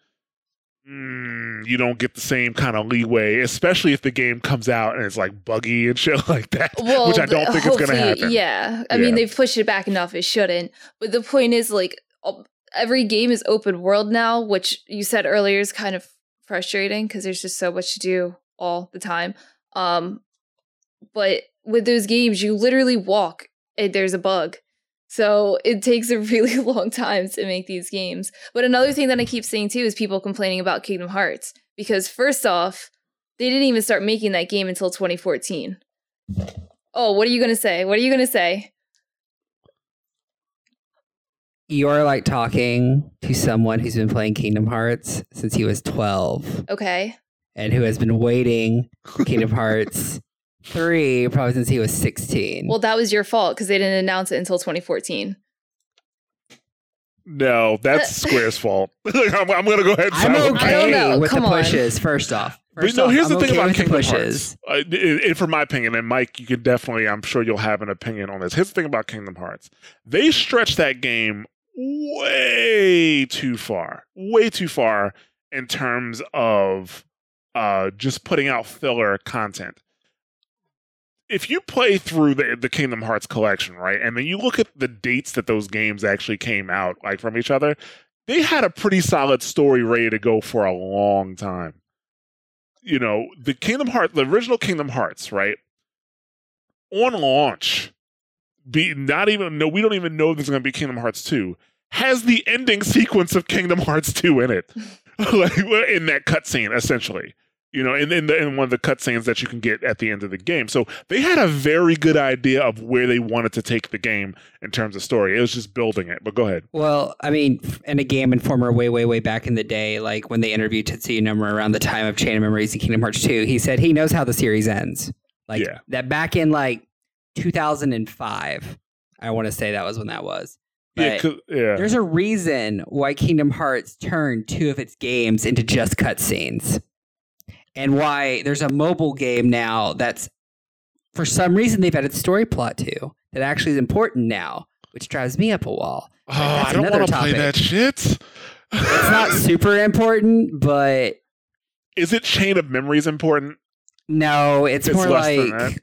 S1: Mm, you don't get the same kind of leeway, especially if the game comes out and it's like buggy and shit like that,
S2: Well,
S1: which I don't think it's going to happen.
S2: Yeah, I
S1: Yeah.
S2: mean they've pushed it back enough; it shouldn't. But the point is, like, every game is open world now, which you said earlier is kind of frustrating because there's just so much to do all the time. Um, but with those games, you literally walk and there's a bug. So it takes a really long time to make these games. But another thing that I keep seeing too is people complaining about Kingdom Hearts because first off, they didn't even start making that game until 2014. Oh, what are you going to say? What are you going to say?
S3: You're like talking to someone who's been playing Kingdom Hearts since he was 12
S2: Okay.
S3: and who has been waiting for Kingdom Hearts 3 probably since he was 16.
S2: Well, that was your fault because they didn't announce it until 2014.
S1: No, that's Square's fault. I'm, I'm going to go ahead and
S3: I'm
S1: side
S2: I don't
S3: okay
S2: know.
S3: with
S2: Come
S3: the
S2: on.
S3: pushes, first off.
S1: But
S3: First
S1: no,
S3: off,
S1: here's the
S3: I'm
S1: thing
S3: okay
S1: about
S3: with the
S1: Kingdom
S3: pushes.
S1: Hearts. Uh, and- and for my opinion, and Mike, you can definitely, I'm sure you'll have an opinion on this. Here's the thing about Kingdom Hearts: they stretched that game way too far, way too far in terms of uh, just putting out filler content. If you play through the the Kingdom Hearts collection, right, and then you look at the dates that those games actually came out, like from each other, they had a pretty solid story ready to go for a long time you know, the Kingdom Heart, the original Kingdom Hearts, right? On launch, be not even no, we don't even know if there's going to be Kingdom Hearts two. Has the ending sequence of Kingdom Hearts two in it, like in that cutscene, essentially. You know, in in, the, in one of the cutscenes that you can get at the end of the game. So they had a very good idea of where they wanted to take the game in terms of story. It was just building it. But go ahead.
S3: Well, I mean, in a game informer way, way, way back in the day, like when they interviewed Tetsuya Nomura around the time of Chain of Memories and Kingdom Hearts 2, he said he knows how the series ends. Like
S1: Yeah.
S3: that back in like 2005. I want to say that was when that was.
S1: Yeah, yeah.
S3: there's a reason why Kingdom Hearts turned two of its games into just cutscenes. And why there's a mobile game now that's for some reason they've added story plot to that actually is important now, which drives me up a wall.
S1: Oh, I don't want to play that shit.
S3: It's not super important, but
S1: Is it Chain of Memories important?
S3: no, it's,
S1: It's
S3: more like.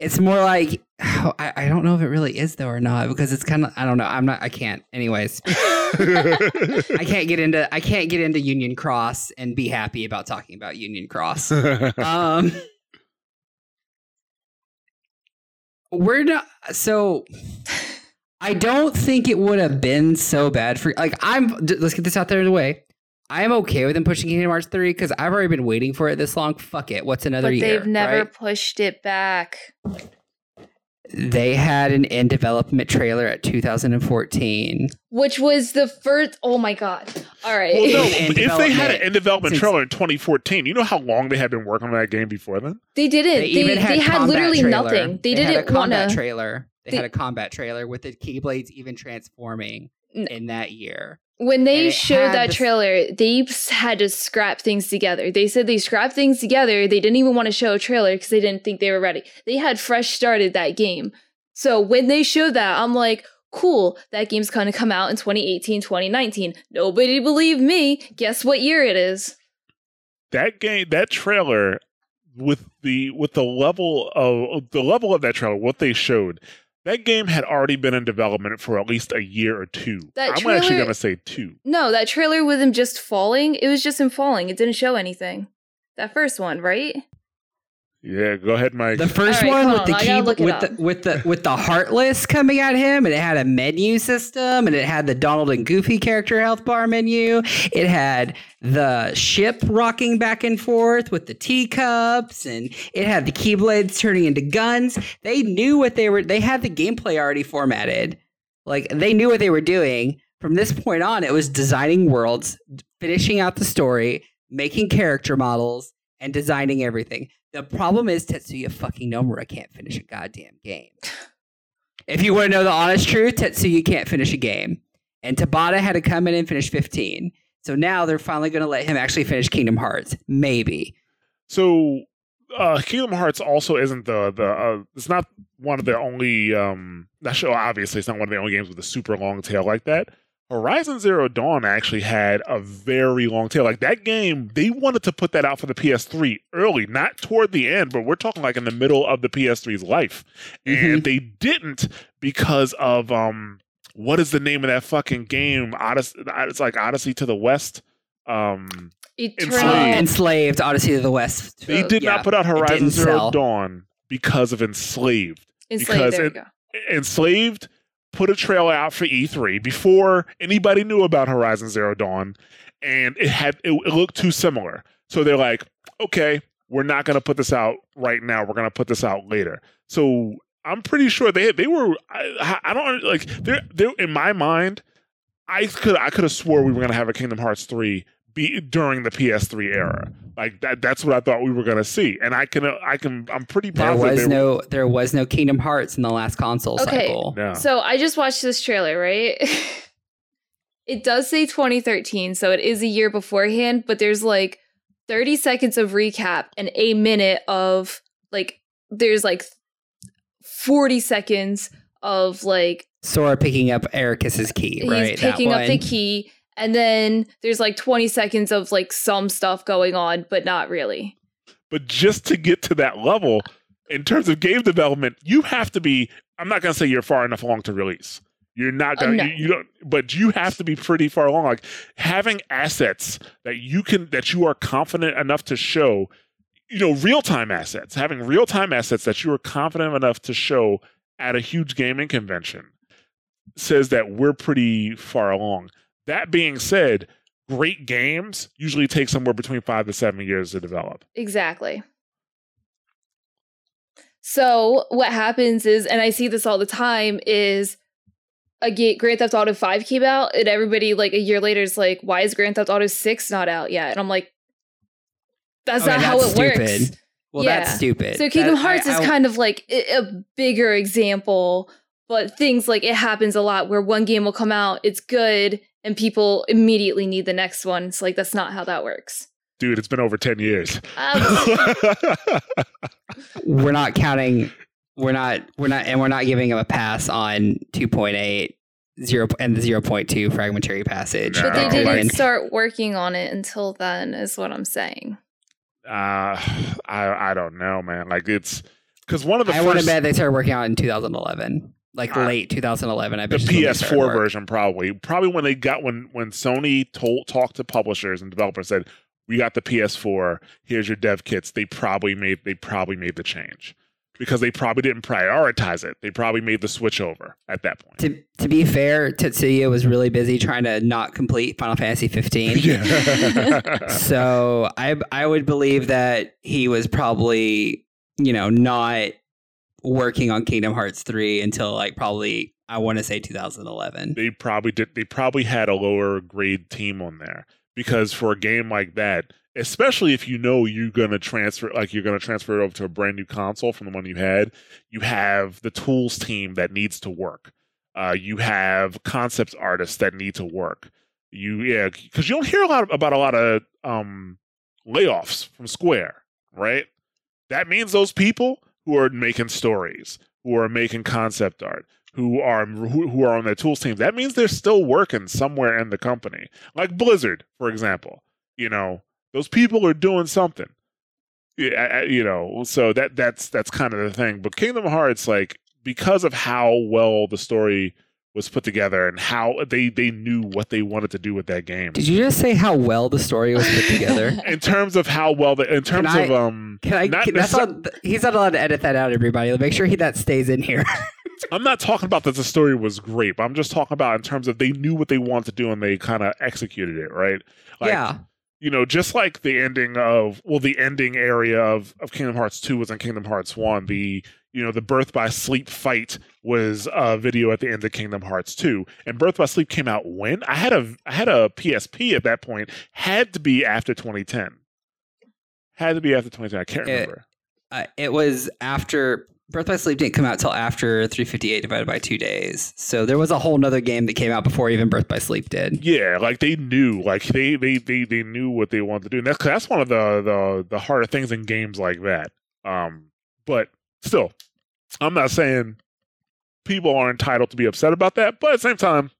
S3: It's more like I, I don't know if it really is though or not because it's kind of I don't know. I'm not. I can't. Anyways, I can't get into I can't get into Union Cross and be happy about talking about Union Cross. um, we're not. So I don't think it would have been so bad for like I'm. Let's get this out there of the way. I am okay with them pushing Kingdom Hearts three because I've already been waiting for it this long. Fuck it. What's another
S2: but
S3: year?
S2: they've never
S3: right?
S2: pushed it back.
S3: They had an in development trailer at 2014.
S2: Which was the first. Oh my god! All right.
S1: well, no, if they had an in development
S3: since-
S1: trailer in 2014, you know how long they had been working on that game before then?
S2: they didn't.
S3: They
S2: They,
S3: even
S2: they,
S3: had,
S2: had literally
S3: trailer.
S2: nothing. They,
S3: had a
S2: didn't want a
S3: combat
S2: to.
S3: trailer. They,
S2: they-
S3: had a combat trailer with the keyblades even transforming
S2: N-
S3: in that year.
S2: When they showed that trailer, they had to scrap things together. They said they scrapped things together. They didn't even want to show a trailer because they didn't think they were ready. They had fresh started that game. So when they showed that, I'm like, cool, that game's going to come out in 2018, 2019. Nobody believed me. Guess what year it is?
S1: That game, that trailer with the with the level of the level of that trailer, what they showed, that game had already been in development for at least a year or two.
S2: That
S1: I'm
S2: trailer-
S1: actually gonna say two.
S2: No, that trailer with him just falling, it was just him falling. It didn't show anything. That first one, right?
S1: Yeah, go ahead, Mike.
S3: The first
S2: All right,
S3: one with the
S2: on, I gotta
S3: key with the with the with the heartless coming at him, and it had a menu system, and it had the Donald and Goofy character health bar menu. It had the ship rocking back and forth with the teacups, and it had the keyblades turning into guns. They knew what they were. They had the gameplay already formatted. Like they knew what they were doing. From this point on, it was designing worlds, finishing out the story, making character models, and designing everything. The problem is Tetsuya fucking Nomura can't finish a goddamn game. If you want to know the honest truth, Tetsuya can't finish a game. And Tabata had to come in and finish 15. So now they're finally going to let him actually finish Kingdom Hearts. Maybe.
S1: So uh Kingdom Hearts also isn't the the uh, it's not one of the only um not sure obviously it's not one of the only games with a super long tail like that. Horizon Zero Dawn actually had a very long tail. Like that game, they wanted to put that out for the PS3 early, not toward the end, but we're talking like in the middle of the PS3's life. And they didn't because of um what is the name of that fucking game? Odyssey it's like Odyssey to the West. Um
S2: Eternal.
S1: Enslaved.
S3: Enslaved Odyssey to the West.
S1: they did
S3: Yeah,
S1: not put out Horizon Zero
S3: sell.
S1: Dawn because of Enslaved.
S2: Enslaved,
S1: because
S2: there
S1: it-
S2: you go.
S1: Enslaved put a trailer out for E3 before anybody knew about Horizon Zero Dawn, and it had it, it looked too similar. So they're like, okay, we're not going to put this out right now. We're going to put this out later. So I'm pretty sure they they were. I, I don't like they're they're in my mind. I could I could have swore we were going to have a Kingdom Hearts three be during the PS3 era. Like that that's what I thought we were going to see. And I can I can I'm pretty
S3: There was
S1: they were-
S3: no there was no Kingdom Hearts in the last console
S2: Okay.
S3: cycle.
S1: No.
S2: So I just watched this trailer, right? it does say 2013, so it is a year beforehand, but there's like 30 seconds of recap and a minute of like there's like 40 seconds of like
S3: Sora picking up Eraqus's key, right?
S2: he's
S3: That
S2: picking up the key and then there's like 20 seconds of like some stuff going on, but not really.
S1: But just to get to that level, in terms of game development, you have to be. I'm not going to say you're far enough along to release. You're not
S2: Uh,
S1: going.
S2: no.
S1: you, you don't. But you have to be pretty far along. Like having assets that you can that you are confident enough to show. You know, real time assets. Having real time assets that you are confident enough to show at a huge gaming convention says that we're pretty far along. That being said, great games usually take somewhere between five to seven years to develop.
S2: Exactly. So what happens is, and I see this all the time, is a ga- Grand Theft Auto Five came out, and everybody like a year later is like, "Why is Grand Theft Auto Six not out yet?" And I'm like, "That's
S3: Okay,
S2: not how it
S3: that's
S2: works."
S3: stupid. Well, that's stupid.
S2: So Kingdom
S3: That- I-
S2: Hearts is kind of like a a bigger example, but things like it happens a lot where one game will come out, it's good, and people immediately need the next one. It's like that's not how that works.
S1: Dude, it's been over 10 years.
S2: Um,
S3: we're not counting we're not we're not and we're not giving him a pass on 2.8 0 and the 0.2 fragmentary passage
S1: No.
S2: But they didn't
S1: like-
S2: start working on it until then, is what I'm saying.
S1: uh, I, I don't know, man. Like, it's because one of the
S3: i want to bet they started working on it in 2011 like
S1: Uh,
S3: late 2011 i
S1: the
S3: bet is when they started
S1: PS4 version, probably. Probably when they got, when, when Sony told, talked to publishers and developers said, we got the PS4, here's your dev kits. They probably made, they probably made the change because they probably didn't prioritize it. They probably made the switch over at that point.
S3: to, to be fair tetsuya was really busy trying to not complete final fantasy 15
S1: yeah.
S3: so I I would believe that he was probably you know not working on Kingdom Hearts 3 until like probably I want to say 2011.
S1: they probably did they probably had a lower grade team on there because for a game like that especially if you know you're going to transfer like you're going to transfer it over to a brand new console from the one you had you have the tools team that needs to work. Uh, you have concept artists that need to work. You yeah because you don't hear a lot about a lot of um layoffs from square right? That means those people who are making stories who are making concept art who are who, who are on their tools team. That means they're still working somewhere in the company. Like blizzard for example. You know those people are doing something. You know, so that that's that's kind of the thing. But Kingdom Hearts, like, because of how well the story was put together and how they they knew what they wanted to do with that game.
S3: Did you just say how well the story was put together?
S1: in terms of how well the in terms
S3: I-
S1: of um
S3: Can I?
S1: Not
S3: Can, that's not, he's not allowed to edit that out. Everybody, make sure he that stays in here.
S1: I'm not talking about that the story was great, but I'm just talking about in terms of they knew what they wanted to do and they kind of executed it, right? Like,
S3: yeah,
S1: you know, just like the ending of well, the ending area of of Kingdom Hearts two was in Kingdom Hearts one. The you know the Birth by Sleep fight was a video at the end of Kingdom Hearts two, and Birth by Sleep came out when I had a I had a PSP at that point. Had to be after 2010. Had to be after 2010. I can't
S3: It-
S1: remember.
S3: uh, it was after Birth by Sleep didn't come out till after 358 divided by two days. So there was a whole nother game that came out before even Birth by Sleep did.
S1: Yeah, like they knew, like they they they they knew what they wanted to do. And that's that's one of the the the harder things in games like that. Um, but still, I'm not saying people are entitled to be upset about that, but at the same time,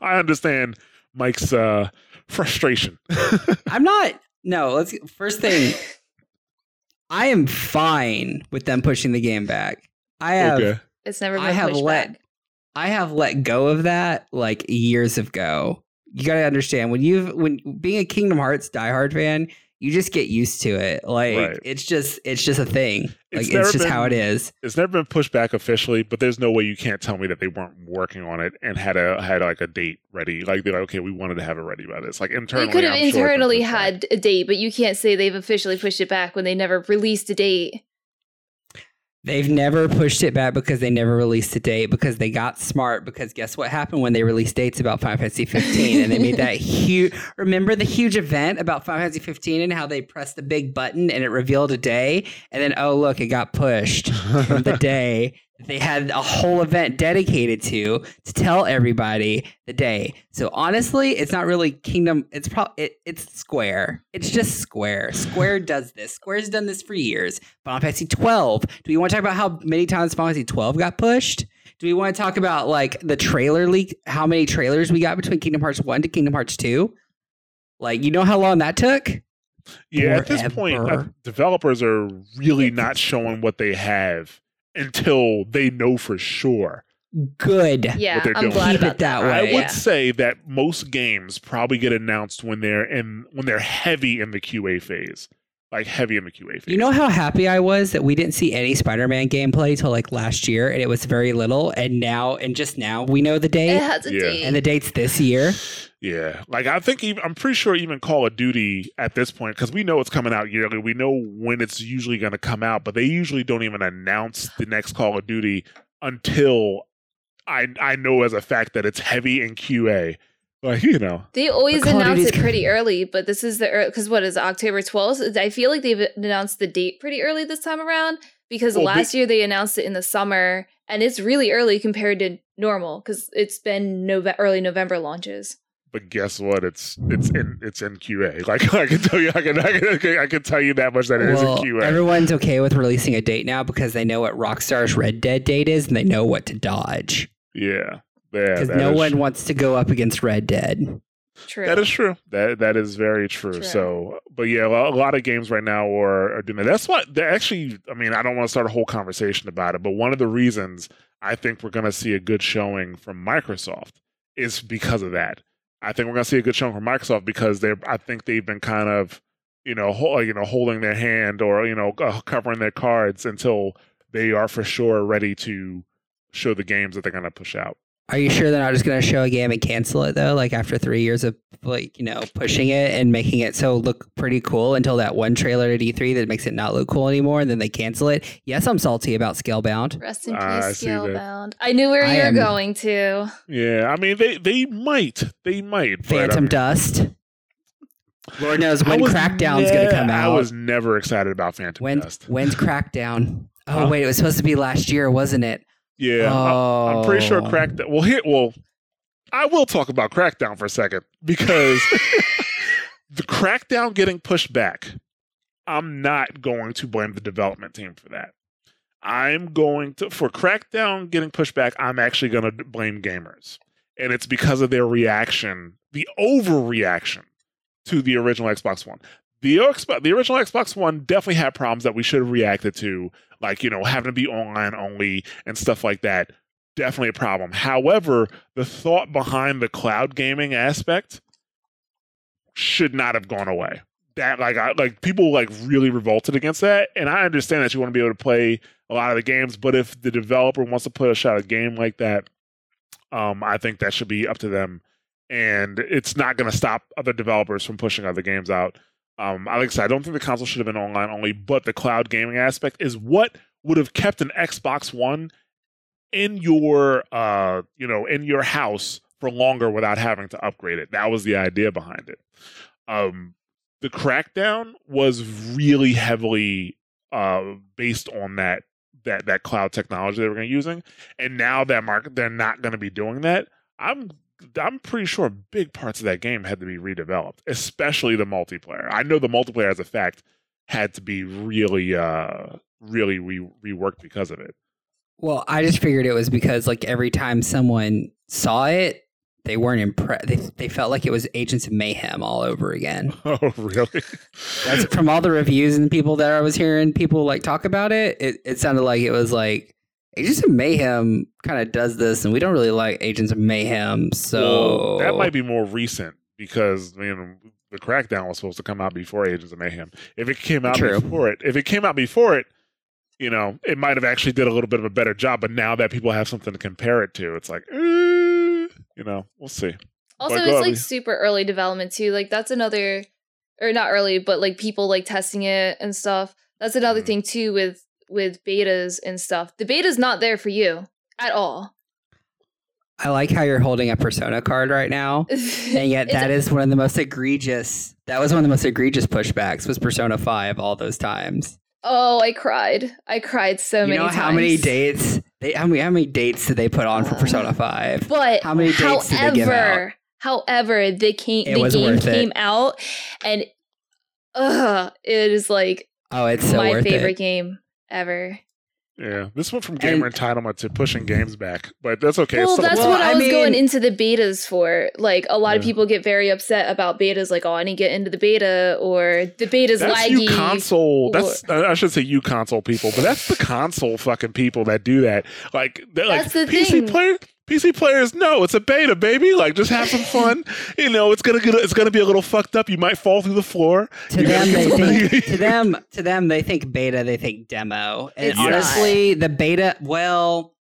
S1: I understand Mike's uh frustration.
S3: I'm not. No, let's first thing. I am fine with them pushing the game back. I have
S1: okay.
S2: It's never been
S3: I have let
S2: back.
S3: I have let go of that like years ago. You got to understand when you've when being a Kingdom Hearts diehard fan, you just get used to it. Like
S1: Right.
S3: it's just it's just a thing. Like
S1: It's
S3: it's, just how it
S1: been-
S3: is.
S1: It's never been pushed back officially, but there's no way you can't tell me that they weren't working on it and had a had like a date ready. Like they're like, okay, we wanted to have it ready by this. Like internally,
S2: They could have
S1: I'm sure it's
S2: internally
S1: pushed back.
S2: had a date, but you can't say they've officially pushed it back when they never released a date.
S3: They've never pushed it back because they never released a date because they got smart because guess what happened when they released dates about Final Fantasy 15 and they made that huge remember the huge event about Final Fantasy 15 and how they pressed the big button and it revealed a day? And then oh look it got pushed from the day they had a whole event dedicated to to tell everybody the day. So honestly, it's not really Kingdom. It's probably it, it's Square. It's just Square. Square does this. Square's done this for years. Final Fantasy 12. Do we want to talk about how many times Final Fantasy 12 got pushed? Do we want to talk about like the trailer leak? How many trailers we got between Kingdom Hearts 1 to Kingdom Hearts 2? Like, you know how long that took?
S1: Yeah, at this point, developers are really not showing what they have until they know for sure.
S3: Good.
S2: Yeah,
S1: they're
S2: I'm
S1: doing.
S2: glad
S3: Keep it
S2: about
S3: that
S2: that.
S3: way.
S1: I would
S2: Yeah.
S1: say that most games probably get announced when they're in when they're heavy in the QA phase, like heavy in the QA phase.
S3: You know how happy I was that we didn't see any Spider-Man gameplay till like last year, and it was very little. And now, and just now, we know the
S2: It
S3: date,
S2: has a
S1: Yeah.
S2: date.
S3: and the date's this year.
S1: Yeah, like I think even, I'm pretty sure even Call of Duty at this point because we know it's coming out yearly. We know when it's usually going to come out, but they usually don't even announce the next Call of Duty until I I know as a fact that it's heavy in QA. Like you know,
S2: They always
S3: But Call of
S2: announce it pretty early, but this is the because what is it, October twelfth? I feel like they've announced the date pretty early this time around because
S1: Well,
S2: last year they announced it in the summer, and it's really early compared to normal because it's been Nove- early November launches.
S1: but guess what? It's it's in it's in QA. Like I can tell you, I can I can, I can tell you that much that it is
S3: Well,
S1: in QA.
S3: everyone's okay with releasing a date now because they know what Rockstar's Red Dead date is, and they know what to dodge.
S1: yeah, yeah,
S3: Because
S1: that
S3: no one
S1: true.
S3: wants to go up against Red Dead.
S2: True.
S1: That is true. That that is very true.
S2: True.
S1: So, but yeah, a lot, of games right now are, are doing that. That's what they actually. I mean, I don't want to start a whole conversation about it, but one of the reasons I think we're going to see a good showing from Microsoft is because of that. I think we're going to see a good showing from Microsoft because they're. I think they've been kind of, you know, ho- you know, holding their hand or you know, uh, covering their cards until they are for sure ready to show the games that they're going to push out.
S3: Are you sure they're not just going to show a game and cancel it though? Like after three years of like you know pushing it and making it so look pretty cool until that one trailer at E3 that makes it not look cool anymore, and then they cancel it. Yes, I'm salty about Scalebound.
S2: Rest in peace, ah,
S1: see that.
S2: Scalebound. I knew where
S3: I
S2: you were
S3: am-
S2: going to.
S1: Yeah, I mean, they they might, they might. but, I
S3: Phantom
S1: mean-
S3: Dust. Lord knows when
S1: was
S3: Crackdown's going to come out.
S1: I was never excited about Phantom
S3: when
S1: Dust.
S3: when's Crackdown? Oh
S1: Huh?
S3: wait, it was supposed to be last year, wasn't it?
S1: Yeah, I, am pretty sure
S3: Oh.
S1: Crackdown. Well, here, well, I will talk about Crackdown for a second because the Crackdown getting pushed back. I'm not going to blame the development team for that. I'm going to for Crackdown getting pushed back. I'm actually going to blame gamers, and it's because of their reaction, the overreaction to the original Xbox One. the Xbox, the original Xbox One definitely had problems that we should have reacted to, like you know having to be online only and stuff like that. Definitely a problem. However, the thought behind the cloud gaming aspect should not have gone away. That like I, like people like really revolted against that, and I understand that you want to be able to play a lot of the games, but if the developer wants to put a shot a game like that, um, I think that should be up to them, and it's not going to stop other developers from pushing other games out. Um, like I said, I don't think the console should have been online only, but the cloud gaming aspect is what would have kept an Xbox One in your uh, you know, in your house for longer without having to upgrade it. That was the idea behind it. Um, the crackdown was really heavily uh, based on that that that cloud technology they were going to using, and now that market they're not going to be doing that. I'm I'm pretty sure big parts of that game had to be redeveloped, especially the multiplayer. I know the multiplayer as a fact had to be really uh really re- reworked because of it.
S3: Well, I just figured it was because like every time someone saw it, they weren't impressed. They, they felt like it was Agents of Mayhem all over again.
S1: Oh, really?
S3: That's from all the reviews and people that I was hearing people like talk about it. It, it sounded like it was like Agents of Mayhem kind of does this, and we don't really like Agents of Mayhem. So
S1: Well, that might be more recent because I mean the crackdown was supposed to come out before Agents of Mayhem. If it came out
S3: True.
S1: before it, if it came out before it, you know, it might have actually did a little bit of a better job. But now that people have something to compare it to, it's like, eh, you know, we'll see.
S2: Also, it's
S1: go
S2: like super early development too. Like that's another, or not early, but like people like testing it and stuff. That's another
S1: Mhm.
S2: thing too with with betas and stuff. The beta's not there for you at all.
S3: I like how you're holding a Persona card right now. And yet, that is one of the most egregious. That was one of the most egregious pushbacks. Was Persona Five all those times?
S2: Oh, I cried. I cried so
S3: you
S2: many
S3: know
S2: times.
S3: how many dates? They how many how many dates did they put on for
S2: Uh,
S3: Persona Five?
S2: But
S3: How many dates did they give
S2: however, however, they came
S3: It
S2: the game
S3: worth it.
S2: came out and ugh, it is like
S3: Oh, it's so
S2: my favorite
S3: it.
S2: game ever.
S1: Yeah, this went from gamer entitlement to pushing games back, but that's okay.
S2: Well, that's
S3: Well,
S2: what I,
S3: I
S2: was going into the betas for. Like a lot of people get very upset about betas, like, oh, I didn't get into the beta or the beta's
S1: that's
S2: laggy.
S1: you console. That's I I should say you console people, but that's the console fucking people that do that. Like they're like
S2: That's the
S1: PC
S2: thing.
S1: player. PC players, no, it's a beta, baby. Like, just have some fun. you know, it's gonna get, it's gonna be a little fucked up. You might fall through the floor.
S3: To
S1: You gotta
S3: them, they
S1: something-
S3: think to them to them they think beta, they think demo. And
S2: It's
S3: honestly, the beta, well,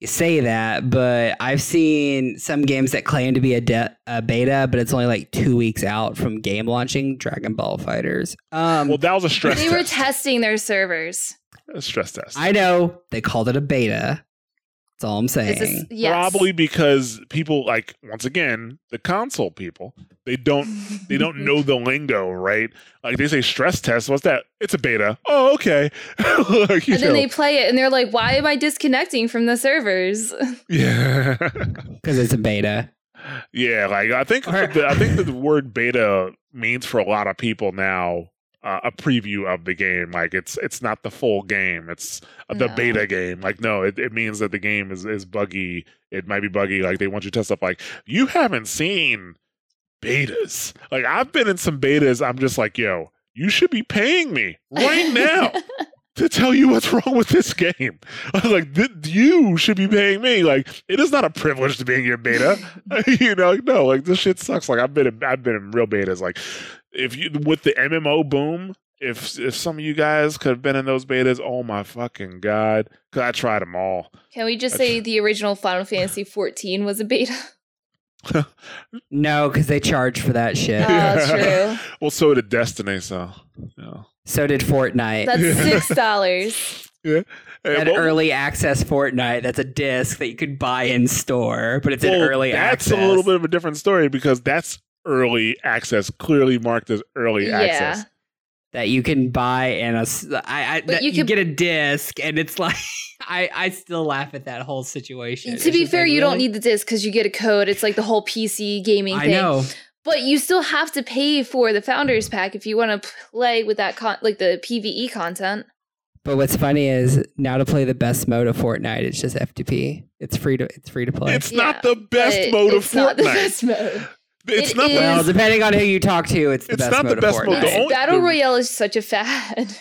S3: you say that, but I've seen some games that claim to be a, de- a beta, but it's only like two weeks out from game launching. Dragon Ball FighterZ. Um,
S1: Well, that was a stress
S2: They were testing their servers.
S1: a stress test.
S3: I know they called it a beta. That's all I'm saying.
S2: It's yes.
S1: Probably because people like once again the console people they don't they don't know the lingo, right? Like they say stress test. What's that? It's a beta. Oh, okay. like, you
S2: And then
S1: know,
S2: they play it and they're like, why am I disconnecting from the servers?
S1: yeah,
S3: because it's a beta.
S1: yeah. Like I think the, I think the word beta means for a lot of people now uh, a preview of the game. Like it's it's not the full game. It's the
S2: No.
S1: beta game. Like no, it, it means that the game is is buggy. It might be buggy. Like they want you to test stuff. Like you haven't seen betas. Like I've been in some betas. I'm just like, yo, you should be paying me right now to tell you what's wrong with this game. like th- you should be paying me. Like it is not a privilege to be in your beta. you know, like, no, like this shit sucks. Like I've been in, I've been in real betas. Like if you with the MMO boom. If if some of you guys could have been in those betas, oh my fucking god! Cause I tried them all.
S2: Can we just
S1: That's-
S2: say the original Final Fantasy 14 was a beta?
S3: No, because they charge for that shit.
S2: Oh, true.
S1: well, so did Destiny. So, yeah.
S3: so did Fortnite.
S2: That's six dollars.
S1: Hey,
S3: that
S1: well-
S3: early access Fortnite. That's a disc that you could buy in store, but it's
S1: well,
S3: an early
S1: that's
S3: access.
S1: That's a little bit of a different story because that's early access, clearly marked as early
S2: Yeah.
S1: access.
S3: that you can buy and a s- I, I
S2: But
S3: that
S2: you
S3: you, get a disc and it's like I I still laugh at that whole situation.
S2: To
S3: It's
S2: be fair,
S3: like,
S2: you don't need the disc because you get a code. It's like the whole PC gaming
S3: I
S2: thing.
S3: know.
S2: But you still have to pay for the founders pack if you want to play with that con- like the PVE content.
S3: But what's funny is now to play the best mode of Fortnite, it's just F2P. It's free to it's free to play.
S1: It's
S2: Yeah,
S1: not the best
S2: but
S1: mode of
S2: it's not the
S1: Fortnite.
S2: best mode.
S1: It's
S2: It
S1: not
S2: is-
S1: the
S3: Well, depending on who you talk to, it's the
S1: It's
S3: best
S1: not the
S3: mode of
S1: best mode. The only-
S2: Battle Royale is such a fad.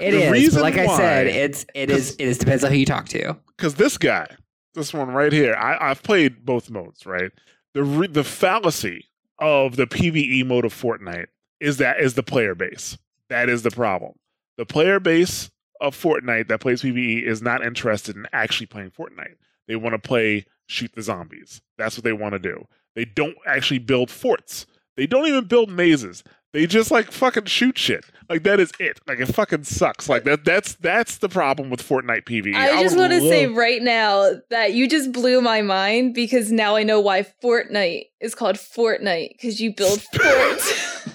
S3: It
S1: the
S3: is,
S1: reason
S3: but like I said,
S1: why-
S3: it's it is it is depends on who you talk to.
S1: because this guy, this one right here, I, I've played both modes. Right, the re, the fallacy of the PVE mode of Fortnite is that is the player base. That is the problem. The player base of Fortnite that plays PVE is not interested in actually playing Fortnite. They want to play shoot the zombies. That's what they want to do. They don't actually build forts. They don't even build mazes. They just like fucking shoot shit. Like that is it. Like it fucking sucks. Like that. That's that's the problem with Fortnite PVE.
S2: I just
S1: would
S2: want to say right now that you just blew my mind because now I know why Fortnite is called Fortnite because you build forts.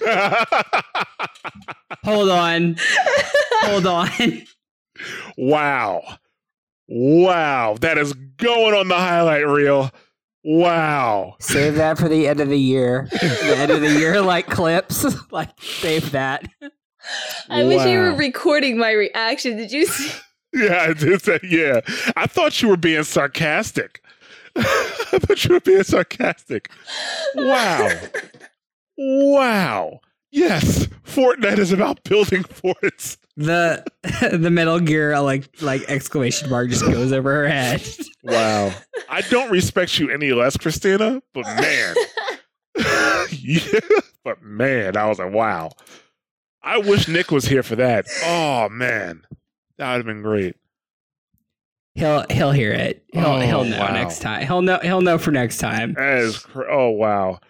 S3: Hold on, hold on.
S1: wow. Wow. That is going on the highlight reel. Wow.
S3: Save that for the end of the year. The end of the year, like clips, like save that.
S2: I wish you were recording my reaction. Did you see?
S1: Yeah, I did say, yeah. I thought you were being sarcastic. I thought you were being sarcastic. Wow. Wow. Yes, Fortnite is about building forts.
S3: The the Metal Gear like like exclamation mark just goes over her head.
S1: Wow. I don't respect you any less, Christina, but man. yeah, but man, I was like, wow. I wish Nick was here for that. Oh man, that would have been great.
S3: He'll he'll hear it. He'll
S1: Oh,
S3: he'll know
S1: wow.
S3: next time. He'll know he'll know for next time.
S1: That is, cr- oh wow.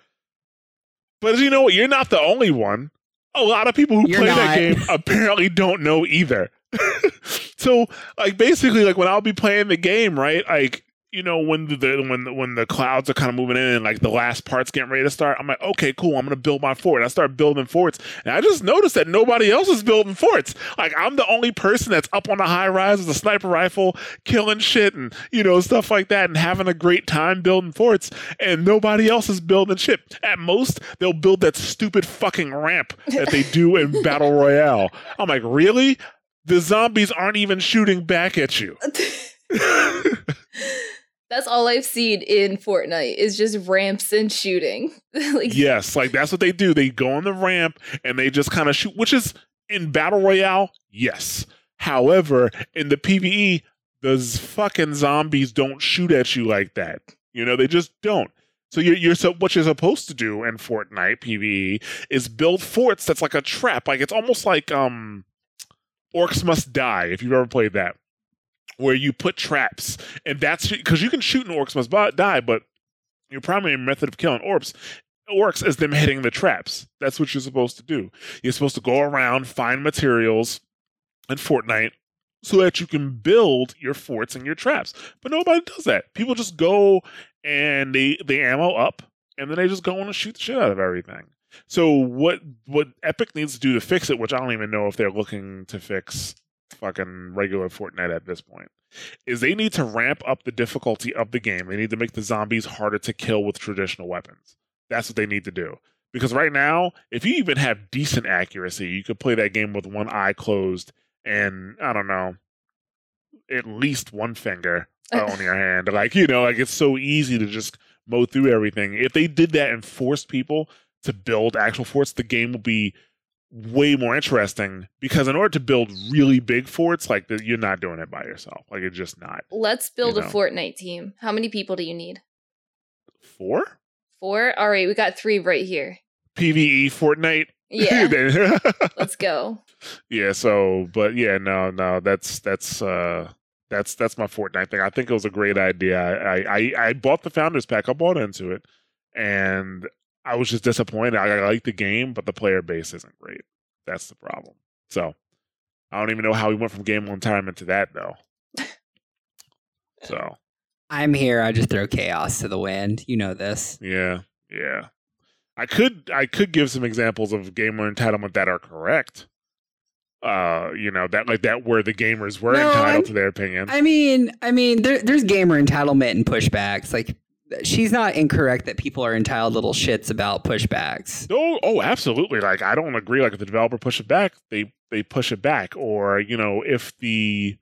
S1: But you know what? You're not the only one. A lot of people who
S3: You're
S1: play that game apparently don't know either. so, like, basically, like when I'll be playing the game, right? Like, you know, when the, the when the, when the clouds are kind of moving in and like the last part's getting ready to start, I'm like, okay, cool. I'm gonna build my fort. I start building forts, and I just noticed that nobody else is building forts. Like, I'm the only person that's up on a high rise with a sniper rifle, killing shit and you know stuff like that, and having a great time building forts, and nobody else is building shit. At most, they'll build that stupid fucking ramp that they do in Battle Royale. I'm like, really? The zombies aren't even shooting back at you.
S2: That's all I've seen in Fortnite is just ramps and shooting. like
S1: yes, like that's what they do. They go on the ramp and they just kind of shoot, which is in Battle Royale, yes. However, in the PvE, those fucking zombies don't shoot at you like that. You know, they just don't. So you're, you're so what you're supposed to do in Fortnite PvE is build forts that's like a trap. Like it's almost like um Orcs Must Die, if you've ever played that. Where you put traps, and that's because you can shoot an Orcs Must Die, but your primary method of killing orcs orcs is them hitting the traps. That's what you're supposed to do. You're supposed to go around, find materials in Fortnite so that you can build your forts and your traps. But nobody does that. People just go and they they ammo up and then they just go on and shoot the shit out of everything. So what what Epic needs to do to fix it, which I don't even know if they're looking to fix fucking regular Fortnite at this point, is they need to ramp up the difficulty of the game. They need to make the zombies harder to kill with traditional weapons. That's what they need to do. Because right now, if you even have decent accuracy, you could play that game with one eye closed and I don't know, at least one finger on your hand. Like, you know, like it's so easy to just mow through everything. If they did that and forced people to build actual forts, the game would be way more interesting because in order to build really big forts, like the, you're not doing it by yourself. Like it's just not.
S2: let's build
S1: You
S2: a. Fortnite team. How many people do you need?
S1: Four?
S2: Four? All right, we got three right here.
S1: PvE Fortnite.
S2: Yeah, let's go.
S1: yeah, so but yeah, no, no, that's that's uh that's that's my Fortnite thing. I think it was a great idea. I I, I bought the founders pack. I bought into it, and I was just disappointed. I, I like the game, but the player base isn't great. That's the problem. So I don't even know how we went from game one time into that though. So
S3: I'm here. I just throw chaos to the wind. You know this.
S1: yeah, yeah. I could I could give some examples of gamer entitlement that are correct. Uh, you know that like that where the gamers were
S3: No,
S1: entitled
S3: I'm-
S1: to their opinion.
S3: I mean, I mean, there, there's gamer entitlement and pushbacks. Like, she's not incorrect that people are entitled little shits about pushbacks.
S1: Oh, oh, absolutely. Like I don't agree. Like if the developer push it back, they they push it back. Or you know, if the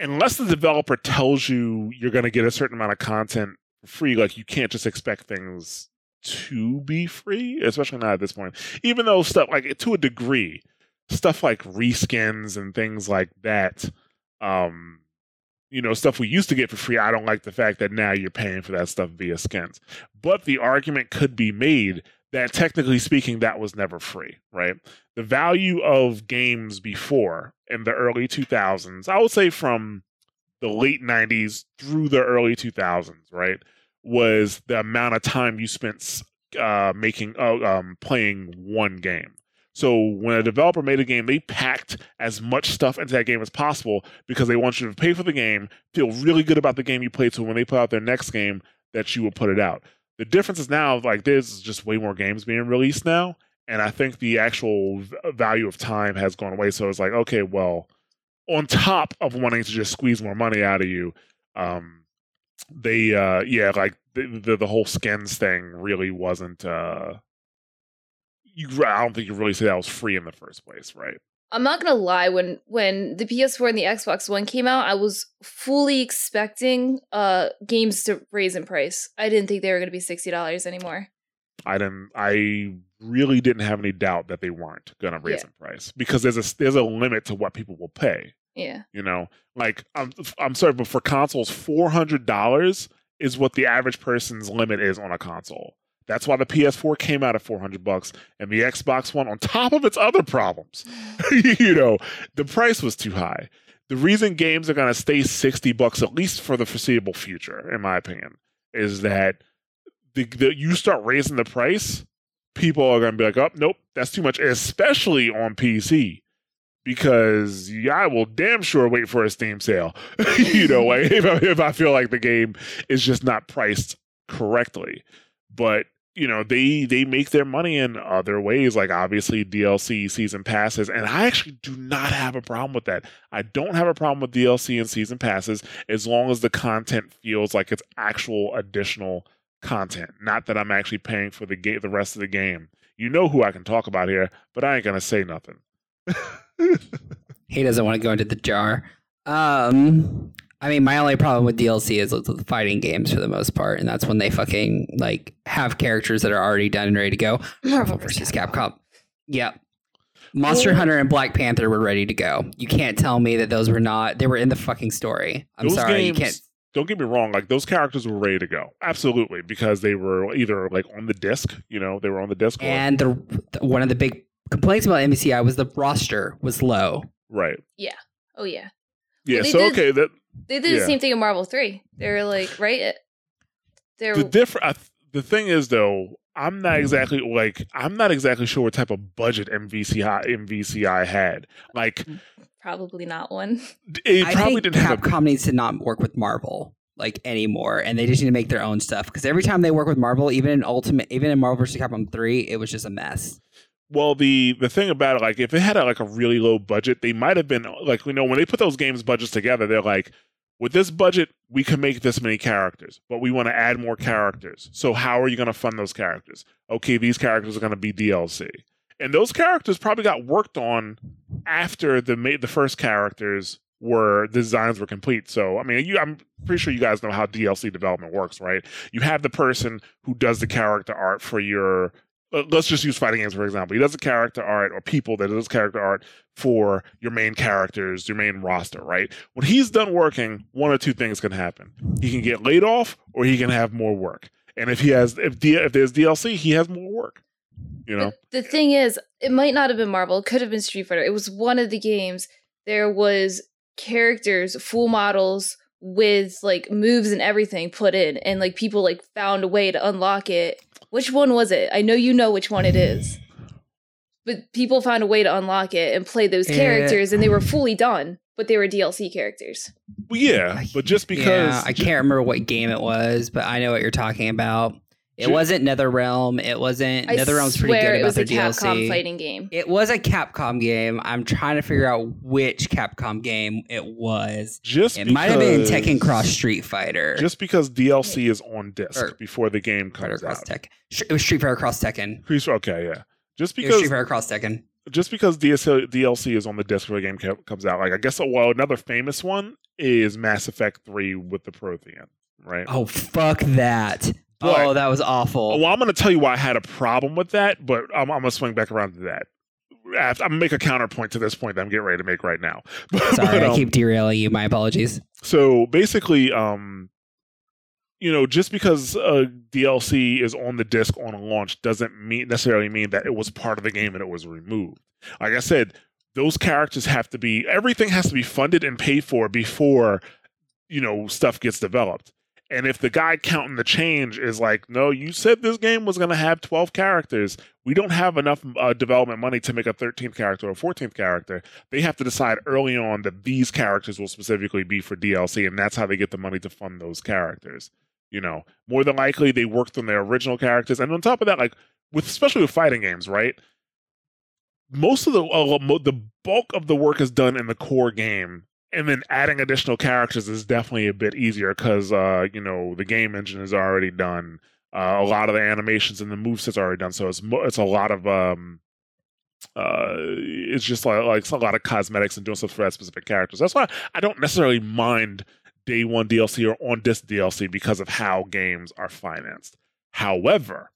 S1: unless the developer tells you you're going to get a certain amount of content free, like you can't just expect things to be free, especially not at this point. Even though stuff like to a degree, stuff like reskins and things like that, um, you know, stuff we used to get for free. I don't like the fact that now you're paying for that stuff via skins. But the argument could be made that technically speaking, that was never free, right? The value of games before in the early 2000s, I would say from the late 90s through the early 2000s, right, was the amount of time you spent uh, making, uh, um, playing one game. So when a developer made a game, they packed as much stuff into that game as possible because they want you to pay for the game, feel really good about the game you played. So when they put out their next game, that you will put it out. The difference is now like there's just way more games being released now, and I think the actual value of time has gone away. So it's like, okay, well, on top of wanting to just squeeze more money out of you, um, they, uh, yeah, like the, the, the whole skins thing really wasn't. Uh, you, I don't think you really say that was free in the first place, right?
S2: I'm not gonna lie. When when the PS4 and the Xbox One came out, I was fully expecting uh games to raise in price. I didn't think they were gonna be sixty dollars anymore.
S1: I didn't. I really didn't have any doubt that they weren't gonna raise
S2: Yeah.
S1: in price because there's a there's a limit to what people will pay.
S2: Yeah.
S1: You know, like I'm I'm sorry, but for consoles, four hundred dollars is what the average person's limit is on a console. That's why the PS4 came out at four hundred bucks, and the Xbox One, on top of its other problems, you know, the price was too high. The reason games are going to stay sixty bucks at least for the foreseeable future, in my opinion, is that the, the you start raising the price, people are going to be like, "Oh, nope, that's too much," especially on PC because yeah, I will damn sure wait for a Steam sale. you know, like if I, if I feel like the game is just not priced correctly. But you know, they they make their money in other ways, like obviously DLC, season passes, and I actually do not have a problem with that. I don't have a problem with DLC and season passes as long as the content feels like it's actual additional content, not that I'm actually paying for the game, the rest of the game. You know who I can talk about here, but I ain't gonna say nothing.
S3: He doesn't want to go into the jar. Um, I mean, my only problem with DLC is with the fighting games for the most part, and that's when they fucking like have characters that are already done and ready to go. Marvel versus Capcom. Yep. Monster
S1: Well-
S3: Hunter and Black Panther were ready to go. You can't tell me that those were not. They were in the fucking story. I'm
S1: Those
S3: sorry,
S1: games-
S3: you can't.
S1: don't get me wrong, like those characters were ready to go. Absolutely, because they were either like on the disc, you know, they were on the disc.
S3: And the, the one of the big complaints about MCI was the roster was low.
S1: right. Yeah.
S2: Oh yeah.
S1: Yeah.
S2: they
S1: so
S2: did-
S1: okay, that
S2: They did
S1: Yeah.
S2: the same thing in Marvel Three. They were like, right? They're
S1: the different. The thing is, though, I'm not exactly like I'm not exactly sure what type of budget MVCI MVCI had. Like mm,
S2: probably not one.
S1: it
S3: I
S1: probably
S3: think
S1: didn't have. A,
S3: Capcom needs to not work with Marvel like anymore, and they just need to make their own stuff. Because every time they work with Marvel, even in Ultimate, even in Marvel vs. Capcom Three, it was just a mess.
S1: Well, the the thing about it, like if it had a, like a really low budget, they might have been like you know when they put those games budgets together, they're like. With this budget, we can make this many characters, but we want to add more characters. So how are you going to fund those characters? Okay, these characters are going to be DLC, and those characters probably got worked on after the ma- the first characters were designs were complete. So I mean, you, I'm pretty sure you guys know how DLC development works, right? You have the person who does the character art for your. Let- Let's just use fighting games for example. He does the character art, or people that does character art for your main characters, your main roster, right? When he's done working, one or two things can happen. He can get laid off, or he can have more work. And if he has, if D, if there's DLC, he has more work. You know,
S2: The, the thing is, it might not have been Marvel. It could have been Street Fighter. It was one of the games. There was characters, full models with like moves and everything put in, and like people like found a way to unlock it. Which one was it? I know you know which one it is. But people found a way to unlock it and play those characters, and they were fully done, but they were DLC characters.
S1: well, yeah, but just because
S3: yeah, I can't remember what game it was, but I know what you're talking about. It
S1: Ju-
S3: wasn't NetherRealm. It wasn't
S2: I
S3: NetherRealm's pretty
S2: swear
S3: good
S2: it
S3: about
S2: was
S3: their
S2: a Capcom
S3: DLC.
S2: fighting game.
S3: It was a Capcom game. I'm trying to figure out which Capcom game it was.
S1: just
S3: It might have been Tekken Cross Street Fighter.
S1: Just because DLC is on disc
S3: Or-
S1: before the game comes
S3: Cross
S1: out.
S3: Tekken. It was Street Fighter Cross Tekken.
S1: Chris- Okay, yeah. Just because
S3: Street Fighter Cross Tekken.
S1: just because DLC, DLC is on the disc before the game co- comes out. Like I guess well another famous one is Mass Effect 3 with the Prothean, right?
S3: Oh fuck that!
S1: But-
S3: oh, that was awful.
S1: Well, I'm going to tell you why I had a problem with that, but I'm, I'm going to swing back around to that. I'm going to make a counterpoint to this point that I'm getting ready to make right now.
S3: Sorry,
S1: But,
S3: I
S1: um,
S3: keep derailing you. My apologies.
S1: So basically, um, you know, just because a DLC is on the disc on a launch doesn't mean necessarily mean that it was part of the game and it was removed. Like I said, those characters have to be everything has to be funded and paid for before you know stuff gets developed. And if the guy counting the change is like, no, you said this game was going to have 12 characters. We don't have enough uh, development money to make a 13th character or 14th character. They have to decide early on that these characters will specifically be for DLC, and that's how they get the money to fund those characters. You know, more than likely they worked on their original characters, and on top of that, like with especially with fighting games, right? Most of the uh, the bulk of the work is done in the core game and then adding additional characters is definitely a bit easier because uh, you know the game engine is already done. Uh, a lot of the animations and the movesets are already done, so it's mo- it's a lot of um, uh, it's just like like a lot of cosmetics and doing stuff for that specific characters. That's why I don't necessarily mind day one DLC or on disc DLC because of how games are financed. However,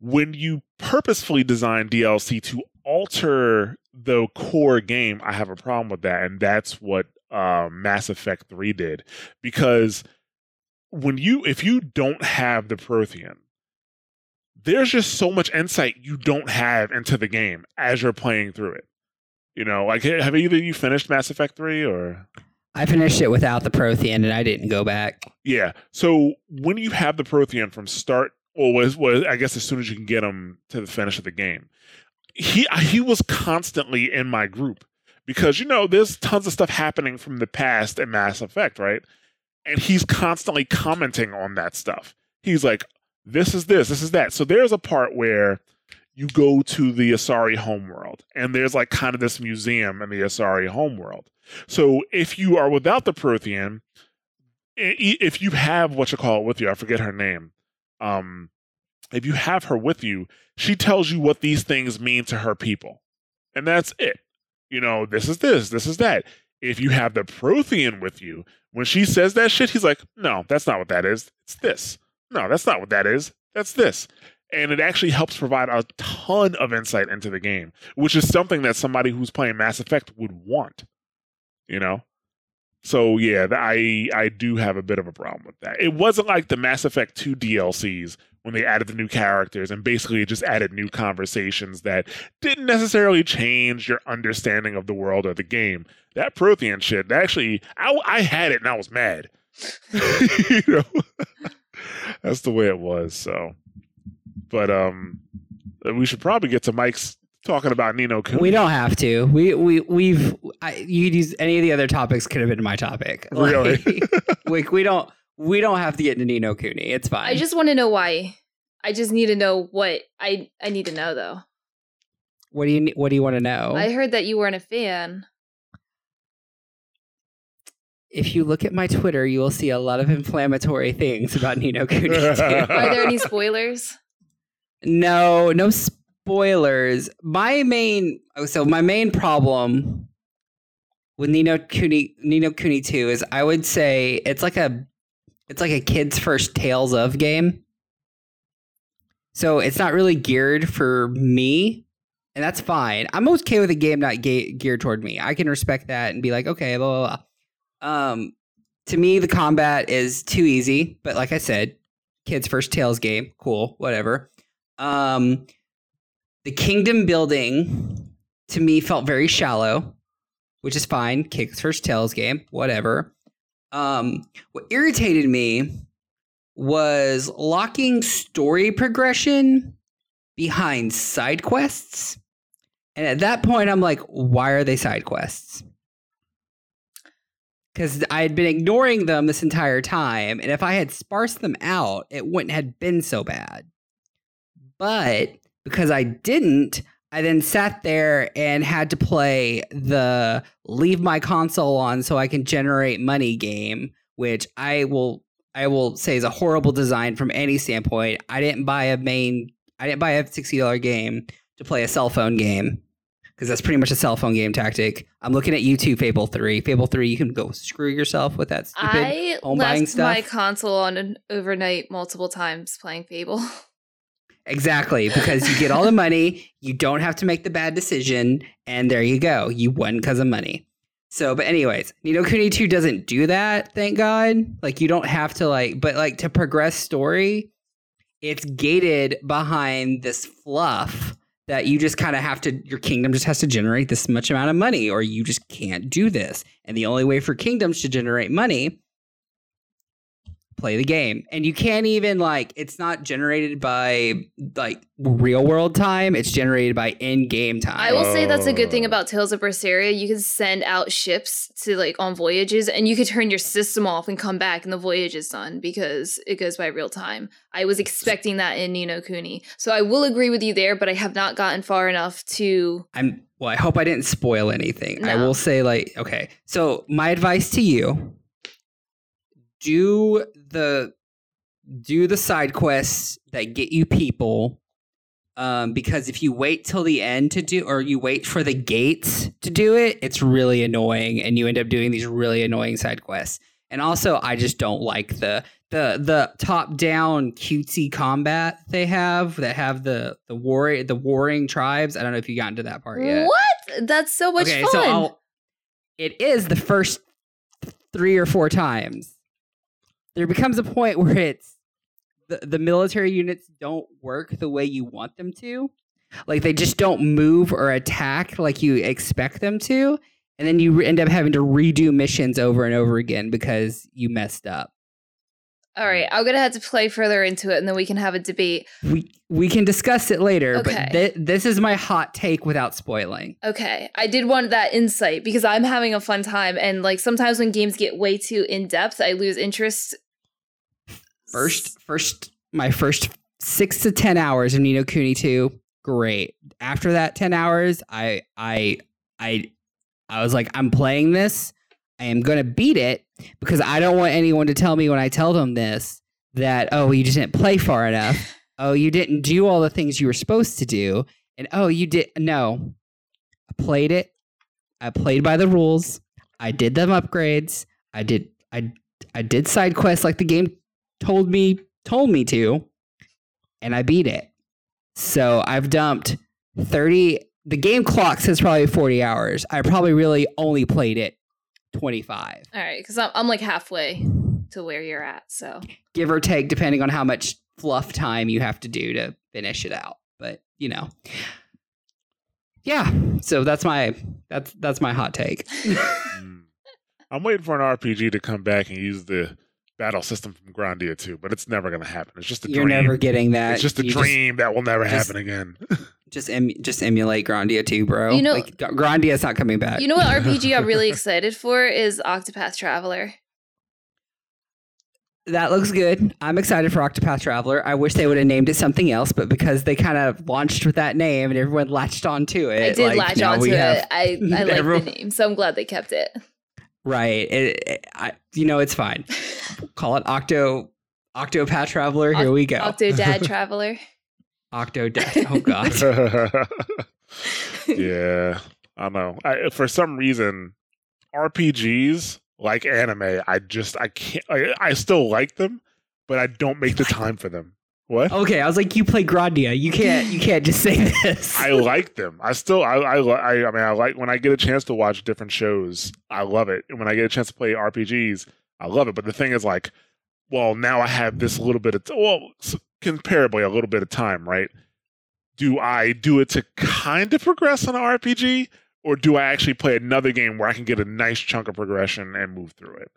S1: when you purposefully design DLC to alter the core game, I have a problem with that, and that's what uh, Mass Effect Three did. Because when you, if you don't have the Prothean, there's just so much insight you don't have into the game as you're playing through it. You know, like have either you finished Mass Effect Three or?
S3: I finished it without the Prothean and I didn't go back.
S1: Yeah. So when you have the Prothean from start, or was was I guess as soon as you can get them to the finish of the game, he he was constantly in my group because you know there's tons of stuff happening from the past in Mass Effect, right? And he's constantly commenting on that stuff. He's like, "This is this, this is that." So there's a part where you go to the Asari homeworld, and there's like kind of this museum in the Asari homeworld. So if you are without the Prothean, if you have what you call it with you, I forget her name. Um, if you have her with you, she tells you what these things mean to her people, and that's it. You know, this is this, this is that. If you have the Prothean with you, when she says that shit, he's like, "No, that's not what that is. It's this. No, that's not what that is. That's this." And it actually helps provide a ton of insight into the game, which is something that somebody who's playing Mass Effect would want. You know, so yeah, I I do have a bit of a problem with that. It wasn't like the Mass Effect 2 DLCs when they added the new characters and basically just added new conversations that didn't necessarily change your understanding of the world or the game. That Prothean shit, actually, I, I had it and I was mad. you know, that's the way it was. So, but um, we should probably get to Mike's talking about Ni No.
S3: We don't have to. We we we've. I, you could use any of the other topics. Could have been my topic.
S1: Really?
S3: Like, we don't we don't have to get into Ni No Kuni. It's fine.
S2: I just want to know why. I just need to know what I I need to know though.
S3: what do you what do you want to know?
S2: I heard that you weren't a fan.
S3: if you look at my Twitter, you will see a lot of inflammatory things about Ni No Kuni.
S2: Are there any spoilers?
S3: No, no spoilers. My main oh, so my main problem with Ni No Kuni Nino Cooney 2 is I would say it's like a it's like a kid's first Tales of game. So it's not really geared for me, and that's fine. I'm okay with a game not ga- geared toward me. I can respect that and be like, okay, blah blah blah. Um, to me, the combat is too easy, but like I said, kids' first Tales game, cool, whatever. Um, the kingdom building to me felt very shallow, which is fine. Kids' first Tales game, whatever. Um, what irritated me was locking story progression behind side quests. And at that point, I'm like, why are they side quests? Because I had been ignoring them this entire time. And if I had sparsed them out, it wouldn't have been so bad. But because I didn't, I then sat there and had to play the leave my console on so I can generate money game, which I will I will say is a horrible design from any standpoint. I didn't buy a main I didn't buy a sixty dollar game to play a cell phone game. because that's pretty much a cell phone game tactic. I'm looking at you too, Fable 3. Fable 3, you can go screw yourself with that stupid.
S2: I
S3: home buying
S2: left my console on an overnight multiple times playing Fable.
S3: Exactly, because you get all the money, you don't have to make the bad decision, and there you go. You won because of money. So, but anyways, Ni No Kuni 2 doesn't do that, thank God. Like you don't have to like, but like to progress story, it's gated behind this fluff that you just kind of have to your kingdom just has to generate this much amount of money or you just can't do this. And the only way for kingdoms to generate money play the game. And you can't even like it's not generated by like real world time, it's generated by in-game time.
S2: I will say that's a good thing
S1: Oh.
S2: about Tales of Berseria. You can send out ships to like on voyages, and you could turn your system off and come back, and the voyage is done because it goes by real time. I was expecting that in Ni No Kuni, so I will agree with you there, but I have not gotten far enough to.
S3: I'm well, I hope I didn't spoil anything. I will say like okay. So my advice to you do the do the side quests that get you people um because if you wait till the end to do or you wait for the gates to do it, it's really annoying and you end up doing these really annoying side quests. And also I just don't like the the the top down cutesy combat they have that have the the war the warring tribes. I don't know if you got into that part yet.
S2: What? That's so much
S3: okay,
S2: fun.
S3: so I'll, it is the first three or four times. There becomes a point where it's the, the military units don't work the way you want them to. Like they just don't move or attack like you expect them to. And then you end up having to redo missions over and over again because you messed up.
S2: All right, I'm gonna have to play further into it, and then we can have a debate.
S3: We we can discuss it later,
S2: Okay.
S3: but thi- this is my hot take without spoiling.
S2: Okay, I did want that insight because I'm having a fun time, and like sometimes when games get way too in depth, I lose interest.
S3: First, first, my first six to ten hours of Ni No Kuni two, great. After that ten hours, I, I, I, I was like, I'm playing this. I am gonna beat it because I don't want anyone to tell me when I tell them this that oh you just didn't play far enough. oh, you didn't do all the things you were supposed to do, and oh you did no. I played it. I played by the rules. I did them upgrades. I did. I I did side quests like the game told me told me to and I beat it. So I've dumped 30 the game clock says probably 40 hours. I probably really only played it 25.
S2: All right, because I'm, I'm like halfway to where you're at. So
S3: Give or take depending on how much fluff time you have to do to finish it out. But, you know. Yeah. So that's my that's that's my hot take.
S1: Mm. I'm waiting for an RPG to come back and use the battle system from Grandia too, but it's never going to happen. It's just a
S3: You're
S1: dream.
S3: never getting that.
S1: it's just a
S3: You
S1: dream that will never
S3: just-
S1: happen again.
S3: Just em- just emulate Grandia too, bro.
S2: You know-
S3: like Grandia's not coming back.
S2: you know what RPG I'm really excited for is Octopath Traveler.
S3: That looks good. I'm excited for Octopath Traveler. I wish they would have named it something else, but because they kind of launched with that name and everyone latched onto it,
S2: I did
S3: like,
S2: latch onto it.
S3: have-
S2: I I like
S3: everyone-
S2: the name, so I'm glad they kept it.
S3: right. It, it- I, you know, it's fine. Call it Octo Octopath Traveler. Here we go.
S2: Octodad Traveler.
S3: Octo Death. Oh god.
S1: yeah, I know. I, for some reason, RPGs like anime, I just I can't. I, I still like them, but I don't make the time for them. What?
S3: okay, I was like, you play Grandia. You can't. You can't just say this.
S1: I like them. I still, I, I, I, I mean, I like when I get a chance to watch different shows. I love it. And when I get a chance to play RPGs, I love it. But the thing is, like, well, now I have this little bit of, well, comparably a little bit of time, right? Do I do it to kind of progress on an RPG, or do I actually play another game where I can get a nice chunk of progression and move through it?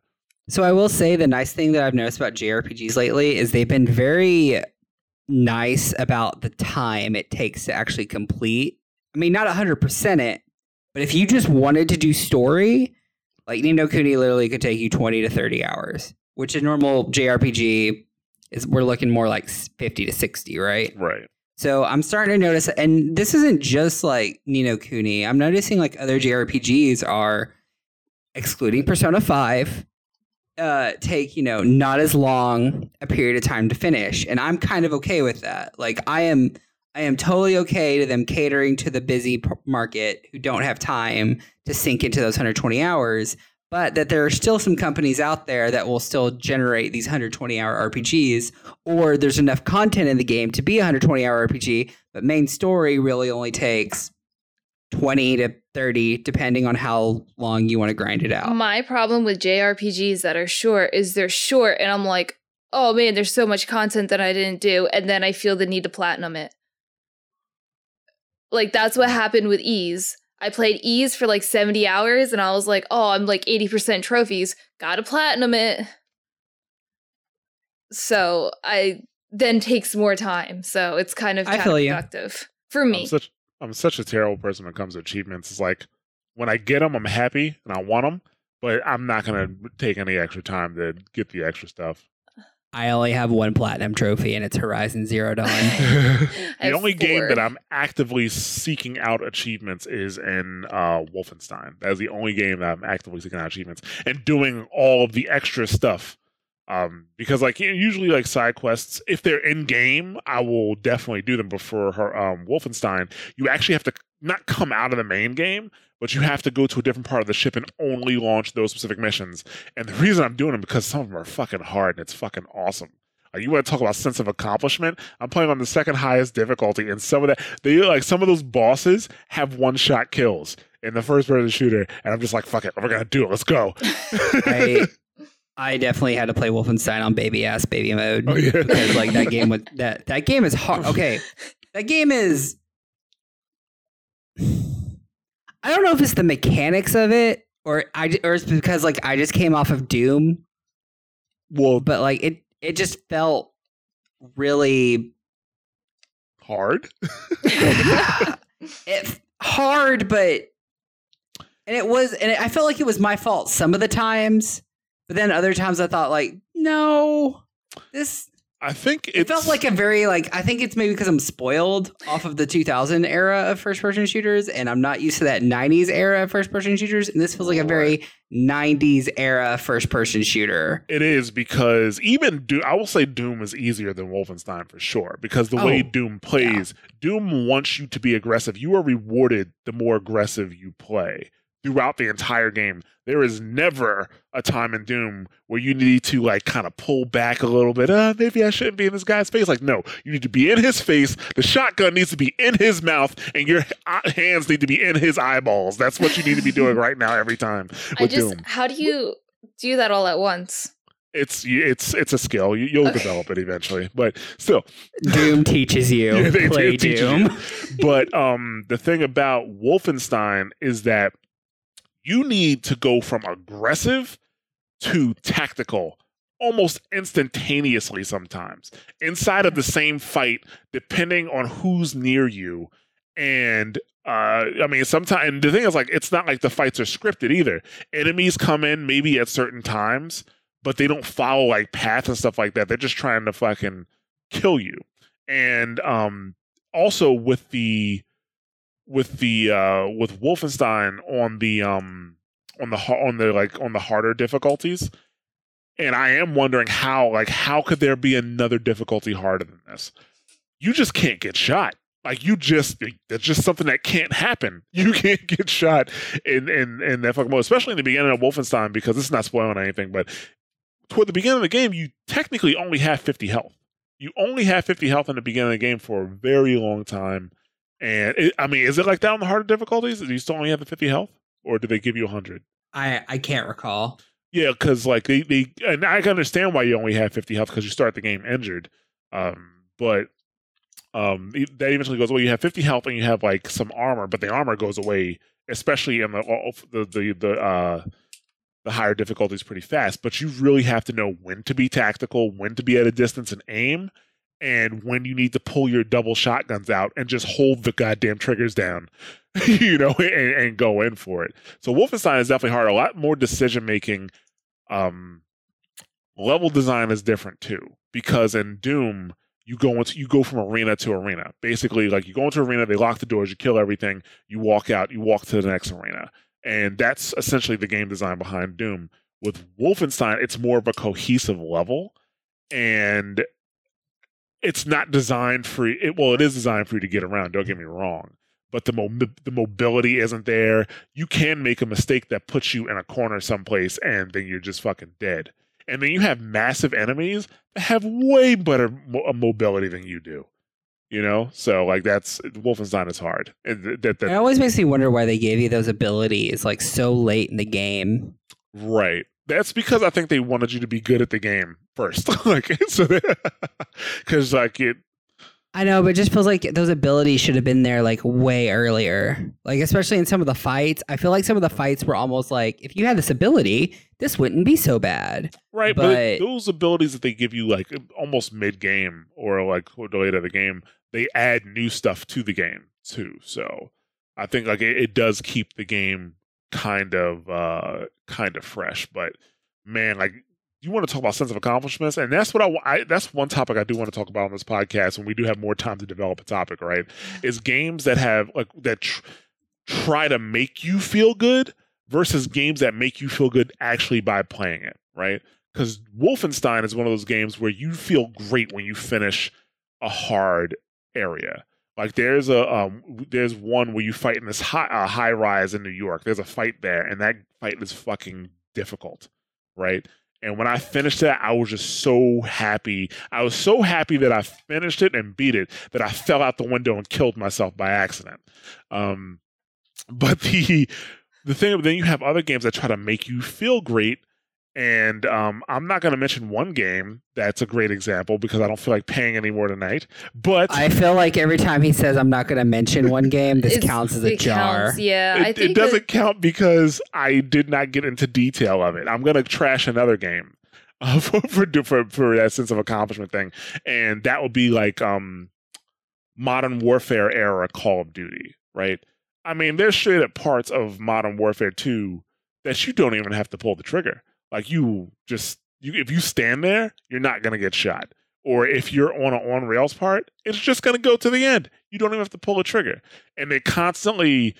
S3: So I will say the nice thing that I've noticed about JRPGs lately is they've been very nice about the time it takes to actually complete. I mean, not 100% it, but if you just wanted to do story, like Ni No Kuni literally could take you 20 to 30 hours, which a normal JRPG is we're looking more like 50 to 60, right?
S1: Right.
S3: So I'm starting to notice, and this isn't just like Ni No Kuni. I'm noticing like other JRPGs are, excluding Persona 5, uh, take, you know, not as long a period of time to finish. And I'm kind of okay with that. Like I am I am totally okay to them catering to the busy market who don't have time to sink into those 120 hours, but that there are still some companies out there that will still generate these 120 hour RPGs, or there's enough content in the game to be a 120 hour RPG, but main story really only takes 20 to 30, depending on how long you want to grind it out.
S2: My problem with JRPGs that are short is they're short, and I'm like, oh man, there's so much content that I didn't do, and then I feel the need to platinum it. Like that's what happened with Ys. I played Ys for like 70 hours, and I was like, oh, I'm like 80% trophies. Gotta platinum it. So I then takes more time. So it's kind of
S3: I feel you.
S2: counterproductive for me.
S1: I'm such I'm such a terrible person when it comes to achievements. It's like when I get them, I'm happy and I want them, but I'm not gonna take any extra time to get the extra stuff.
S3: I only have one platinum trophy, and it's Horizon Zero Dawn.
S1: The
S2: have
S1: only game that I'm actively seeking out achievements is in uh, Wolfenstein. That is the only game that I'm actively seeking out achievements and doing all of the extra stuff. Um, because like usually like side quests, if they're in game, I will definitely do them. But for her, um, Wolfenstein, you actually have to not come out of the main game, but you have to go to a different part of the ship and only launch those specific missions. And the reason I'm doing them because some of them are fucking hard and it's fucking awesome. You want to talk about sense of accomplishment? I'm playing on the second highest difficulty, and some of that they like some of those bosses have one shot kills in the first person shooter, and I'm just like, fuck it, we're gonna do it. Let's go.
S3: I I definitely had to play Wolfenstein on baby ass baby mode
S1: Oh, yeah.
S3: because like that game was that that game is hard. Okay, that game is. I don't know if it's the mechanics of it or I or it's because like I just came off of Doom,
S1: well,
S3: but like it it just felt really
S1: hard.
S3: it hard, but and it was, and I felt like it was my fault some of the times, but then other times I thought like, no, this
S1: I think
S3: it felt like a very like I think it's maybe because I'm spoiled off of the 2000 era of first person shooters, and I'm not used to that 90s era of first person shooters, and this feels like a very 90s era first person shooter.
S1: It is because even Doom, I will say Doom is easier than Wolfenstein for sure. Because the way
S3: Oh,
S1: Doom plays, Doom wants you to be aggressive. You are rewarded the more aggressive you play throughout the entire game. There is never a time in Doom where you need to like kind of pull back a little bit. Uh, maybe I shouldn't be in this guy's face. Like, no, you need to be in his face. The shotgun needs to be in his mouth, and your uh, hands need to be in his eyeballs. That's what you need to be doing right now every time with
S2: I just
S1: Doom.
S2: how do you do that all at once?
S1: It's it's it's a skill. You, you'll
S2: Okay.
S1: develop it eventually, but still,
S3: Doom teaches you
S1: Yeah, they-
S3: play
S1: it teaches
S3: Doom.
S1: you. but um, the thing about Wolfenstein is that you need to go from aggressive to tactical almost instantaneously sometimes inside of the same fight, depending on who's near you. And uh, I mean, sometimes and the thing is, like, it's not like the fights are scripted either. Enemies come in maybe at certain times, but they don't follow like paths and stuff like that. They're just trying to fucking kill you. And um, also with the with the uh with Wolfenstein on the um on the on the like on the harder difficulties. And I am wondering how like how could there be another difficulty harder than this? You just can't get shot. Like you just that's just something that can't happen. You can't get shot in in in that fucking mode especially in the beginning of Wolfenstein because this is not spoiling anything but toward the beginning of the game you technically only have 50 health. You only have 50 health in the beginning of the game for a very long time and it, I mean, is it like that on the harder difficulties? Do you still only have the 50 health? Or do they give you 100?
S3: I I can't recall.
S1: Yeah, because like they, they, and I can understand why you only have 50 health because you start the game injured. Um, but um, that eventually goes away. You have 50 health and you have like some armor, but the armor goes away, especially in the the the the uh, the higher difficulties pretty fast. But you really have to know when to be tactical, when to be at a distance and aim, and when you need to pull your double shotguns out and just hold the goddamn triggers down, you know, and, and go in for it. So Wolfenstein is definitely hard. A lot more decision making. Um, level design is different too because in Doom you go into you go from arena to arena. Basically, like you go into arena, they lock the doors, you kill everything, you walk out, you walk to the next arena, and that's essentially the game design behind Doom. With Wolfenstein, it's more of a cohesive level, and it's not designed for it. Well, it is designed for you to get around. Don't get me wrong, but the mo- the mobility isn't there. You can make a mistake that puts you in a corner someplace, and then you're just fucking dead. And then you have massive enemies that have way better mo- uh, mobility than you do. You know, so like that's Wolfenstein is hard. That, that, that,
S3: it always makes me wonder why they gave you those abilities like so late in the game.
S1: Right. That's because I think they wanted you to be good at the game first. like so cuz like it
S3: I know, but it just feels like those abilities should have been there like way earlier. Like especially in some of the fights, I feel like some of the fights were almost like if you had this ability, this wouldn't be so bad.
S1: Right, but, but those abilities that they give you like um, almost mid game or like later the game, they add new stuff to the game too. So I think like it, it does keep the game kind of uh kind of fresh. But man, like you want to talk about sense of accomplishments, and that's what I, I, that's one topic I do want to talk about on this podcast when we do have more time to develop a topic. Right, is games that have like that tr- try to make you feel good versus games that make you feel good actually by playing it. Right, because Wolfenstein is one of those games where you feel great when you finish a hard area. Like there's a um, there's one where you fight in this high uh, high rise in New York. There's a fight there, and that fight is fucking difficult, right? And when I finished that, I was just so happy. I was so happy that I finished it and beat it that I fell out the window and killed myself by accident. Um, but the the thing then you have other games that try to make you feel great and um, I'm not going to mention one game that's a great example because I don't feel like paying any more tonight. But
S3: I feel like every time he says I'm not going to mention one game, this counts as a jar.
S2: Counts, yeah,
S1: it, it doesn't that... count because I did not get into detail of it. I'm going to trash another game uh, for, for, for for that sense of accomplishment thing, and that would be like um, Modern Warfare era Call of Duty, right? I mean, there's straight up parts of Modern Warfare 2 that you don't even have to pull the trigger like you just you if you stand there, you're not gonna get shot. Or if you're on an on rails part, it's just gonna go to the end. You don't even have to pull a trigger. And they're constantly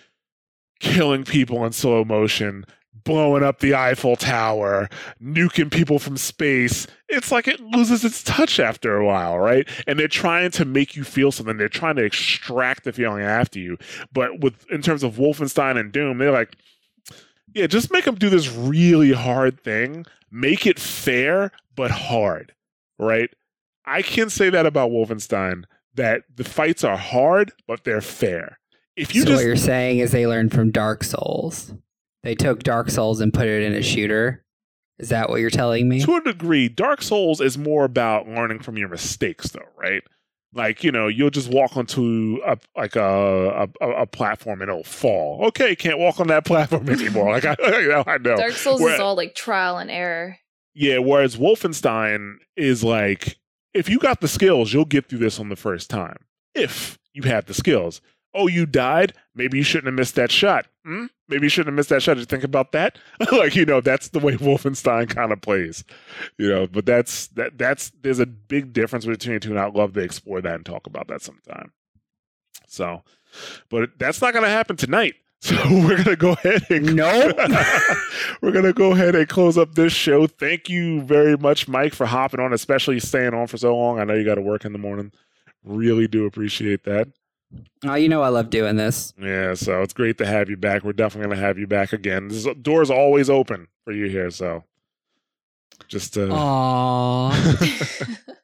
S1: killing people in slow motion, blowing up the Eiffel Tower, nuking people from space. It's like it loses its touch after a while, right? And they're trying to make you feel something. They're trying to extract the feeling after you. But with in terms of Wolfenstein and Doom, they're like, yeah, just make them do this really hard thing. Make it fair but hard, right? I can say that about Wolfenstein that the fights are hard but they're fair.
S3: If you so just, what you're saying is they learned from Dark Souls. They took Dark Souls and put it in a shooter. Is that what you're telling me?
S1: To a degree, Dark Souls is more about learning from your mistakes, though, right? Like you know you'll just walk onto a like a a, a platform and it'll fall okay can't walk on that platform anymore like i, you know, I know
S2: dark souls is all like trial and error
S1: yeah whereas wolfenstein is like if you got the skills you'll get through this on the first time if you have the skills oh, you died. Maybe you shouldn't have missed that shot. Hmm? Maybe you shouldn't have missed that shot. Did you think about that? like, you know, that's the way Wolfenstein kind of plays. You know, but that's that that's there's a big difference between the two, and I'd love to explore that and talk about that sometime. So, but that's not gonna happen tonight. So we're gonna go ahead and
S3: no,
S1: we're gonna go ahead and close up this show. Thank you very much, Mike, for hopping on, especially staying on for so long. I know you got to work in the morning. Really do appreciate that.
S3: Oh, you know I love doing this.
S1: Yeah, so it's great to have you back. We're definitely going to have you back again. This door's always open for you here, so just to
S3: Aww.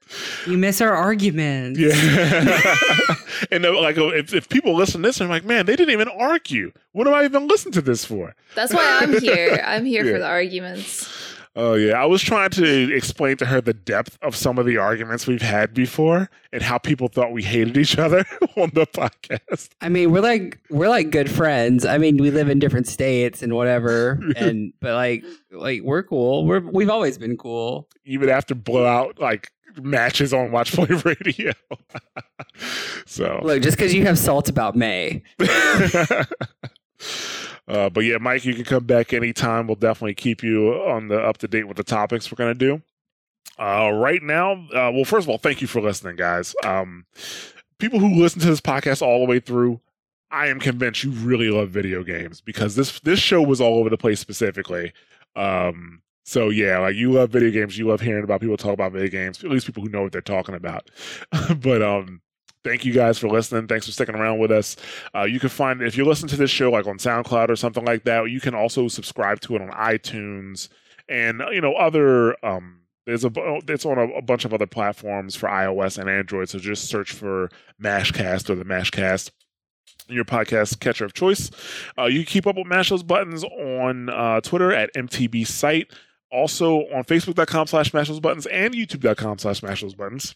S3: you miss our arguments.
S1: Yeah. and uh, like if, if people listen to this, I'm like, man, they didn't even argue. What am I even listening to this for?
S2: That's why I'm here. I'm here yeah. for the arguments.
S1: Oh yeah, I was trying to explain to her the depth of some of the arguments we've had before and how people thought we hated each other on the podcast.
S3: I mean, we're like we're like good friends. I mean, we live in different states and whatever, and but like like we're cool. We're we've always been cool.
S1: Even after blowout like matches on Watch Play Radio. so
S3: look, just because you have salt about Mei.
S1: Uh, but yeah, Mike, you can come back anytime. We'll definitely keep you on the up to date with the topics we're to do. Uh, right now, uh, well, first of all, thank you for listening, guys. Um, people who listen to this podcast all the way through, I am convinced you really love video games because this this show was all over the place specifically. Um, So yeah, like you love video games, you love hearing about people talk about video games. At least people who know what they're talking about. but um, thank you guys for listening. Thanks for sticking around with us. Uh, you can find if you listen to this show like on SoundCloud or something like that, you can also subscribe to it on iTunes and you know other um. There's a it's on a, a bunch of other platforms for iOS and Android. So just search for Mashcast or the Mashcast your podcast catcher of choice. Uh, you can keep up with Mash Those Buttons on uh, Twitter at MTB Site. Also on Facebook.com slash Mash Those Buttons and YouTube.com slash Mash Those Buttons.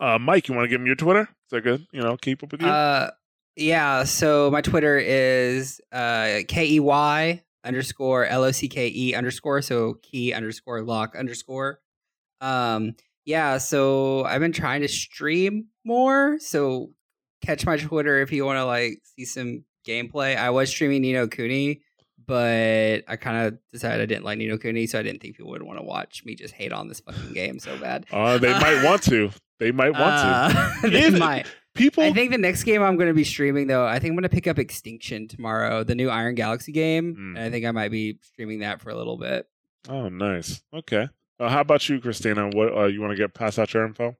S1: Uh, Mike, you want to give me your Twitter? Is that good? You know, keep up with you?
S3: Uh, yeah. So my Twitter is uh, K E Y underscore L O C K E underscore. So key underscore lock underscore. Um, yeah. So I've been trying to stream more. So catch my Twitter if you want to like see some gameplay. I was streaming Ni no Kuni, but I kind of decided I didn't like Ni no Kuni, so I didn't think people would want to watch me just hate on this fucking game so bad.
S1: Uh, they might want to. They might want
S3: Uh,
S1: to.
S3: they
S1: If-
S3: might.
S1: People,
S3: I think the next game I'm going to be streaming though, I think I'm going to pick up Extinction tomorrow, the new Iron Galaxy game,
S1: Mm.
S3: and I think I might be streaming that for a little bit.
S1: oh, nice. Okay. Uh, how about you, Christina? What uh, you want to get pass out your info?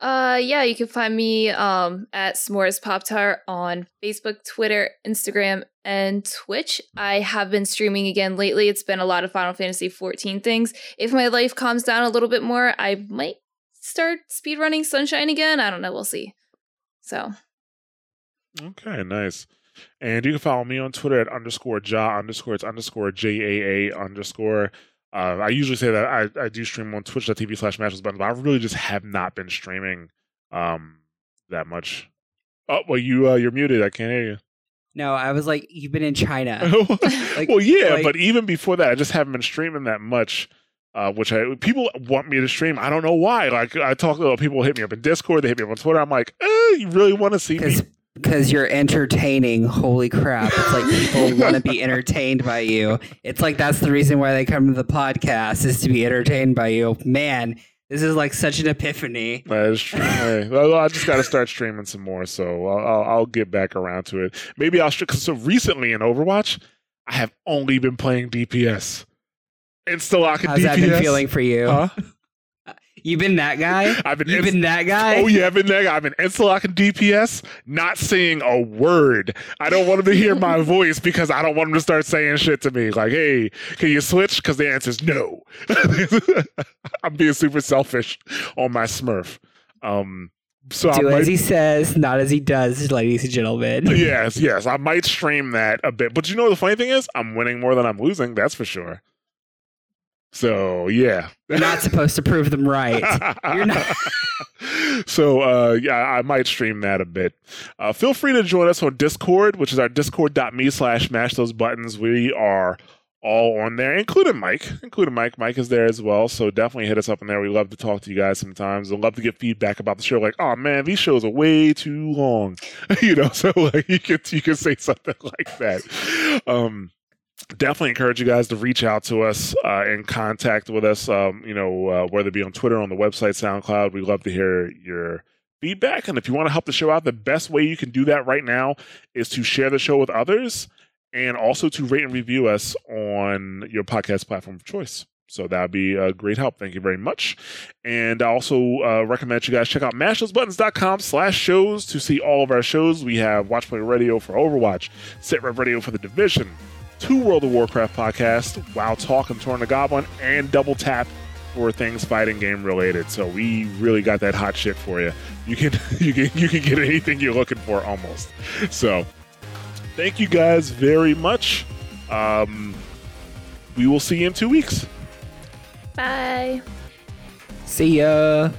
S2: Uh, yeah, you can find me um at S'mores Pop Tart on Facebook, Twitter, Instagram, and Twitch. I have been streaming again lately. It's been a lot of Final Fantasy 14 things. If my life calms down a little bit more, I might start speedrunning Sunshine again. I don't know. We'll see. So
S1: Okay, nice. And you can follow me on Twitter at underscore ja underscore it's underscore J A A underscore. Uh, I usually say that I, I do stream on twitch.tv slash matches button, but I really just have not been streaming um that much. Oh well you uh you're muted, I can't hear you.
S3: No, I was like, you've been in China. Like-
S1: well yeah,
S3: like-
S1: but even before that I just haven't been streaming that much. Uh, which I people want me to stream. I don't know why. Like I talk to people hit me up in Discord, they hit me up on Twitter. I'm like, eh, you really want to see me?
S3: Because because you're entertaining. Holy crap! It's like people want to be entertained by you. It's like that's the reason why they come to the podcast is to be entertained by you. Man, this is like such an epiphany.
S1: That is true. I just got to start streaming some more, so I'll, I'll, I'll get back around to it. Maybe I'll. Cause so recently in Overwatch, I have only been playing DPS. Instalock and
S3: How's
S1: DPS.
S3: that been feeling for you?
S1: Huh?
S3: You've been that guy.
S1: I've been.
S3: You've
S1: inst-
S3: been that guy.
S1: Oh yeah, I've been that guy. I've been Instalock and DPS, not saying a word. I don't want them to hear my voice because I don't want them to start saying shit to me. Like, hey, can you switch? Because the answer is no. I'm being super selfish on my Smurf. Um, so
S3: Do
S1: might
S3: as he says, not as he does, ladies and gentlemen.
S1: yes, yes. I might stream that a bit. But you know the funny thing is, I'm winning more than I'm losing, that's for sure. So yeah.
S3: You're not supposed to prove them right. You're not.
S1: so uh yeah, I might stream that a bit. Uh feel free to join us on Discord, which is our discord.me slash mash those buttons. We are all on there, including Mike. Including Mike. Mike is there as well. So definitely hit us up in there. We love to talk to you guys sometimes. We love to get feedback about the show. Like, oh man, these shows are way too long. you know, so like you can you can say something like that. Um definitely encourage you guys to reach out to us uh, and contact with us. Um, you know, uh, whether it be on Twitter, on the website, SoundCloud. We love to hear your feedback. And if you want to help the show out, the best way you can do that right now is to share the show with others and also to rate and review us on your podcast platform of choice. So that would be a great help. Thank you very much. And I also uh, recommend you guys check out mashthosebuttons.com slash shows to see all of our shows. We have Watch Play Radio for Overwatch, Sit Rep Radio for The Division, two World of Warcraft podcasts, WoW Talk and Torn the Goblin, and Double Tap for things fighting game related. So we really got that hot shit for you. You can you can you can get anything you're looking for almost. So thank you guys very much. Um, we will see you in two weeks.
S2: bye.
S3: See ya.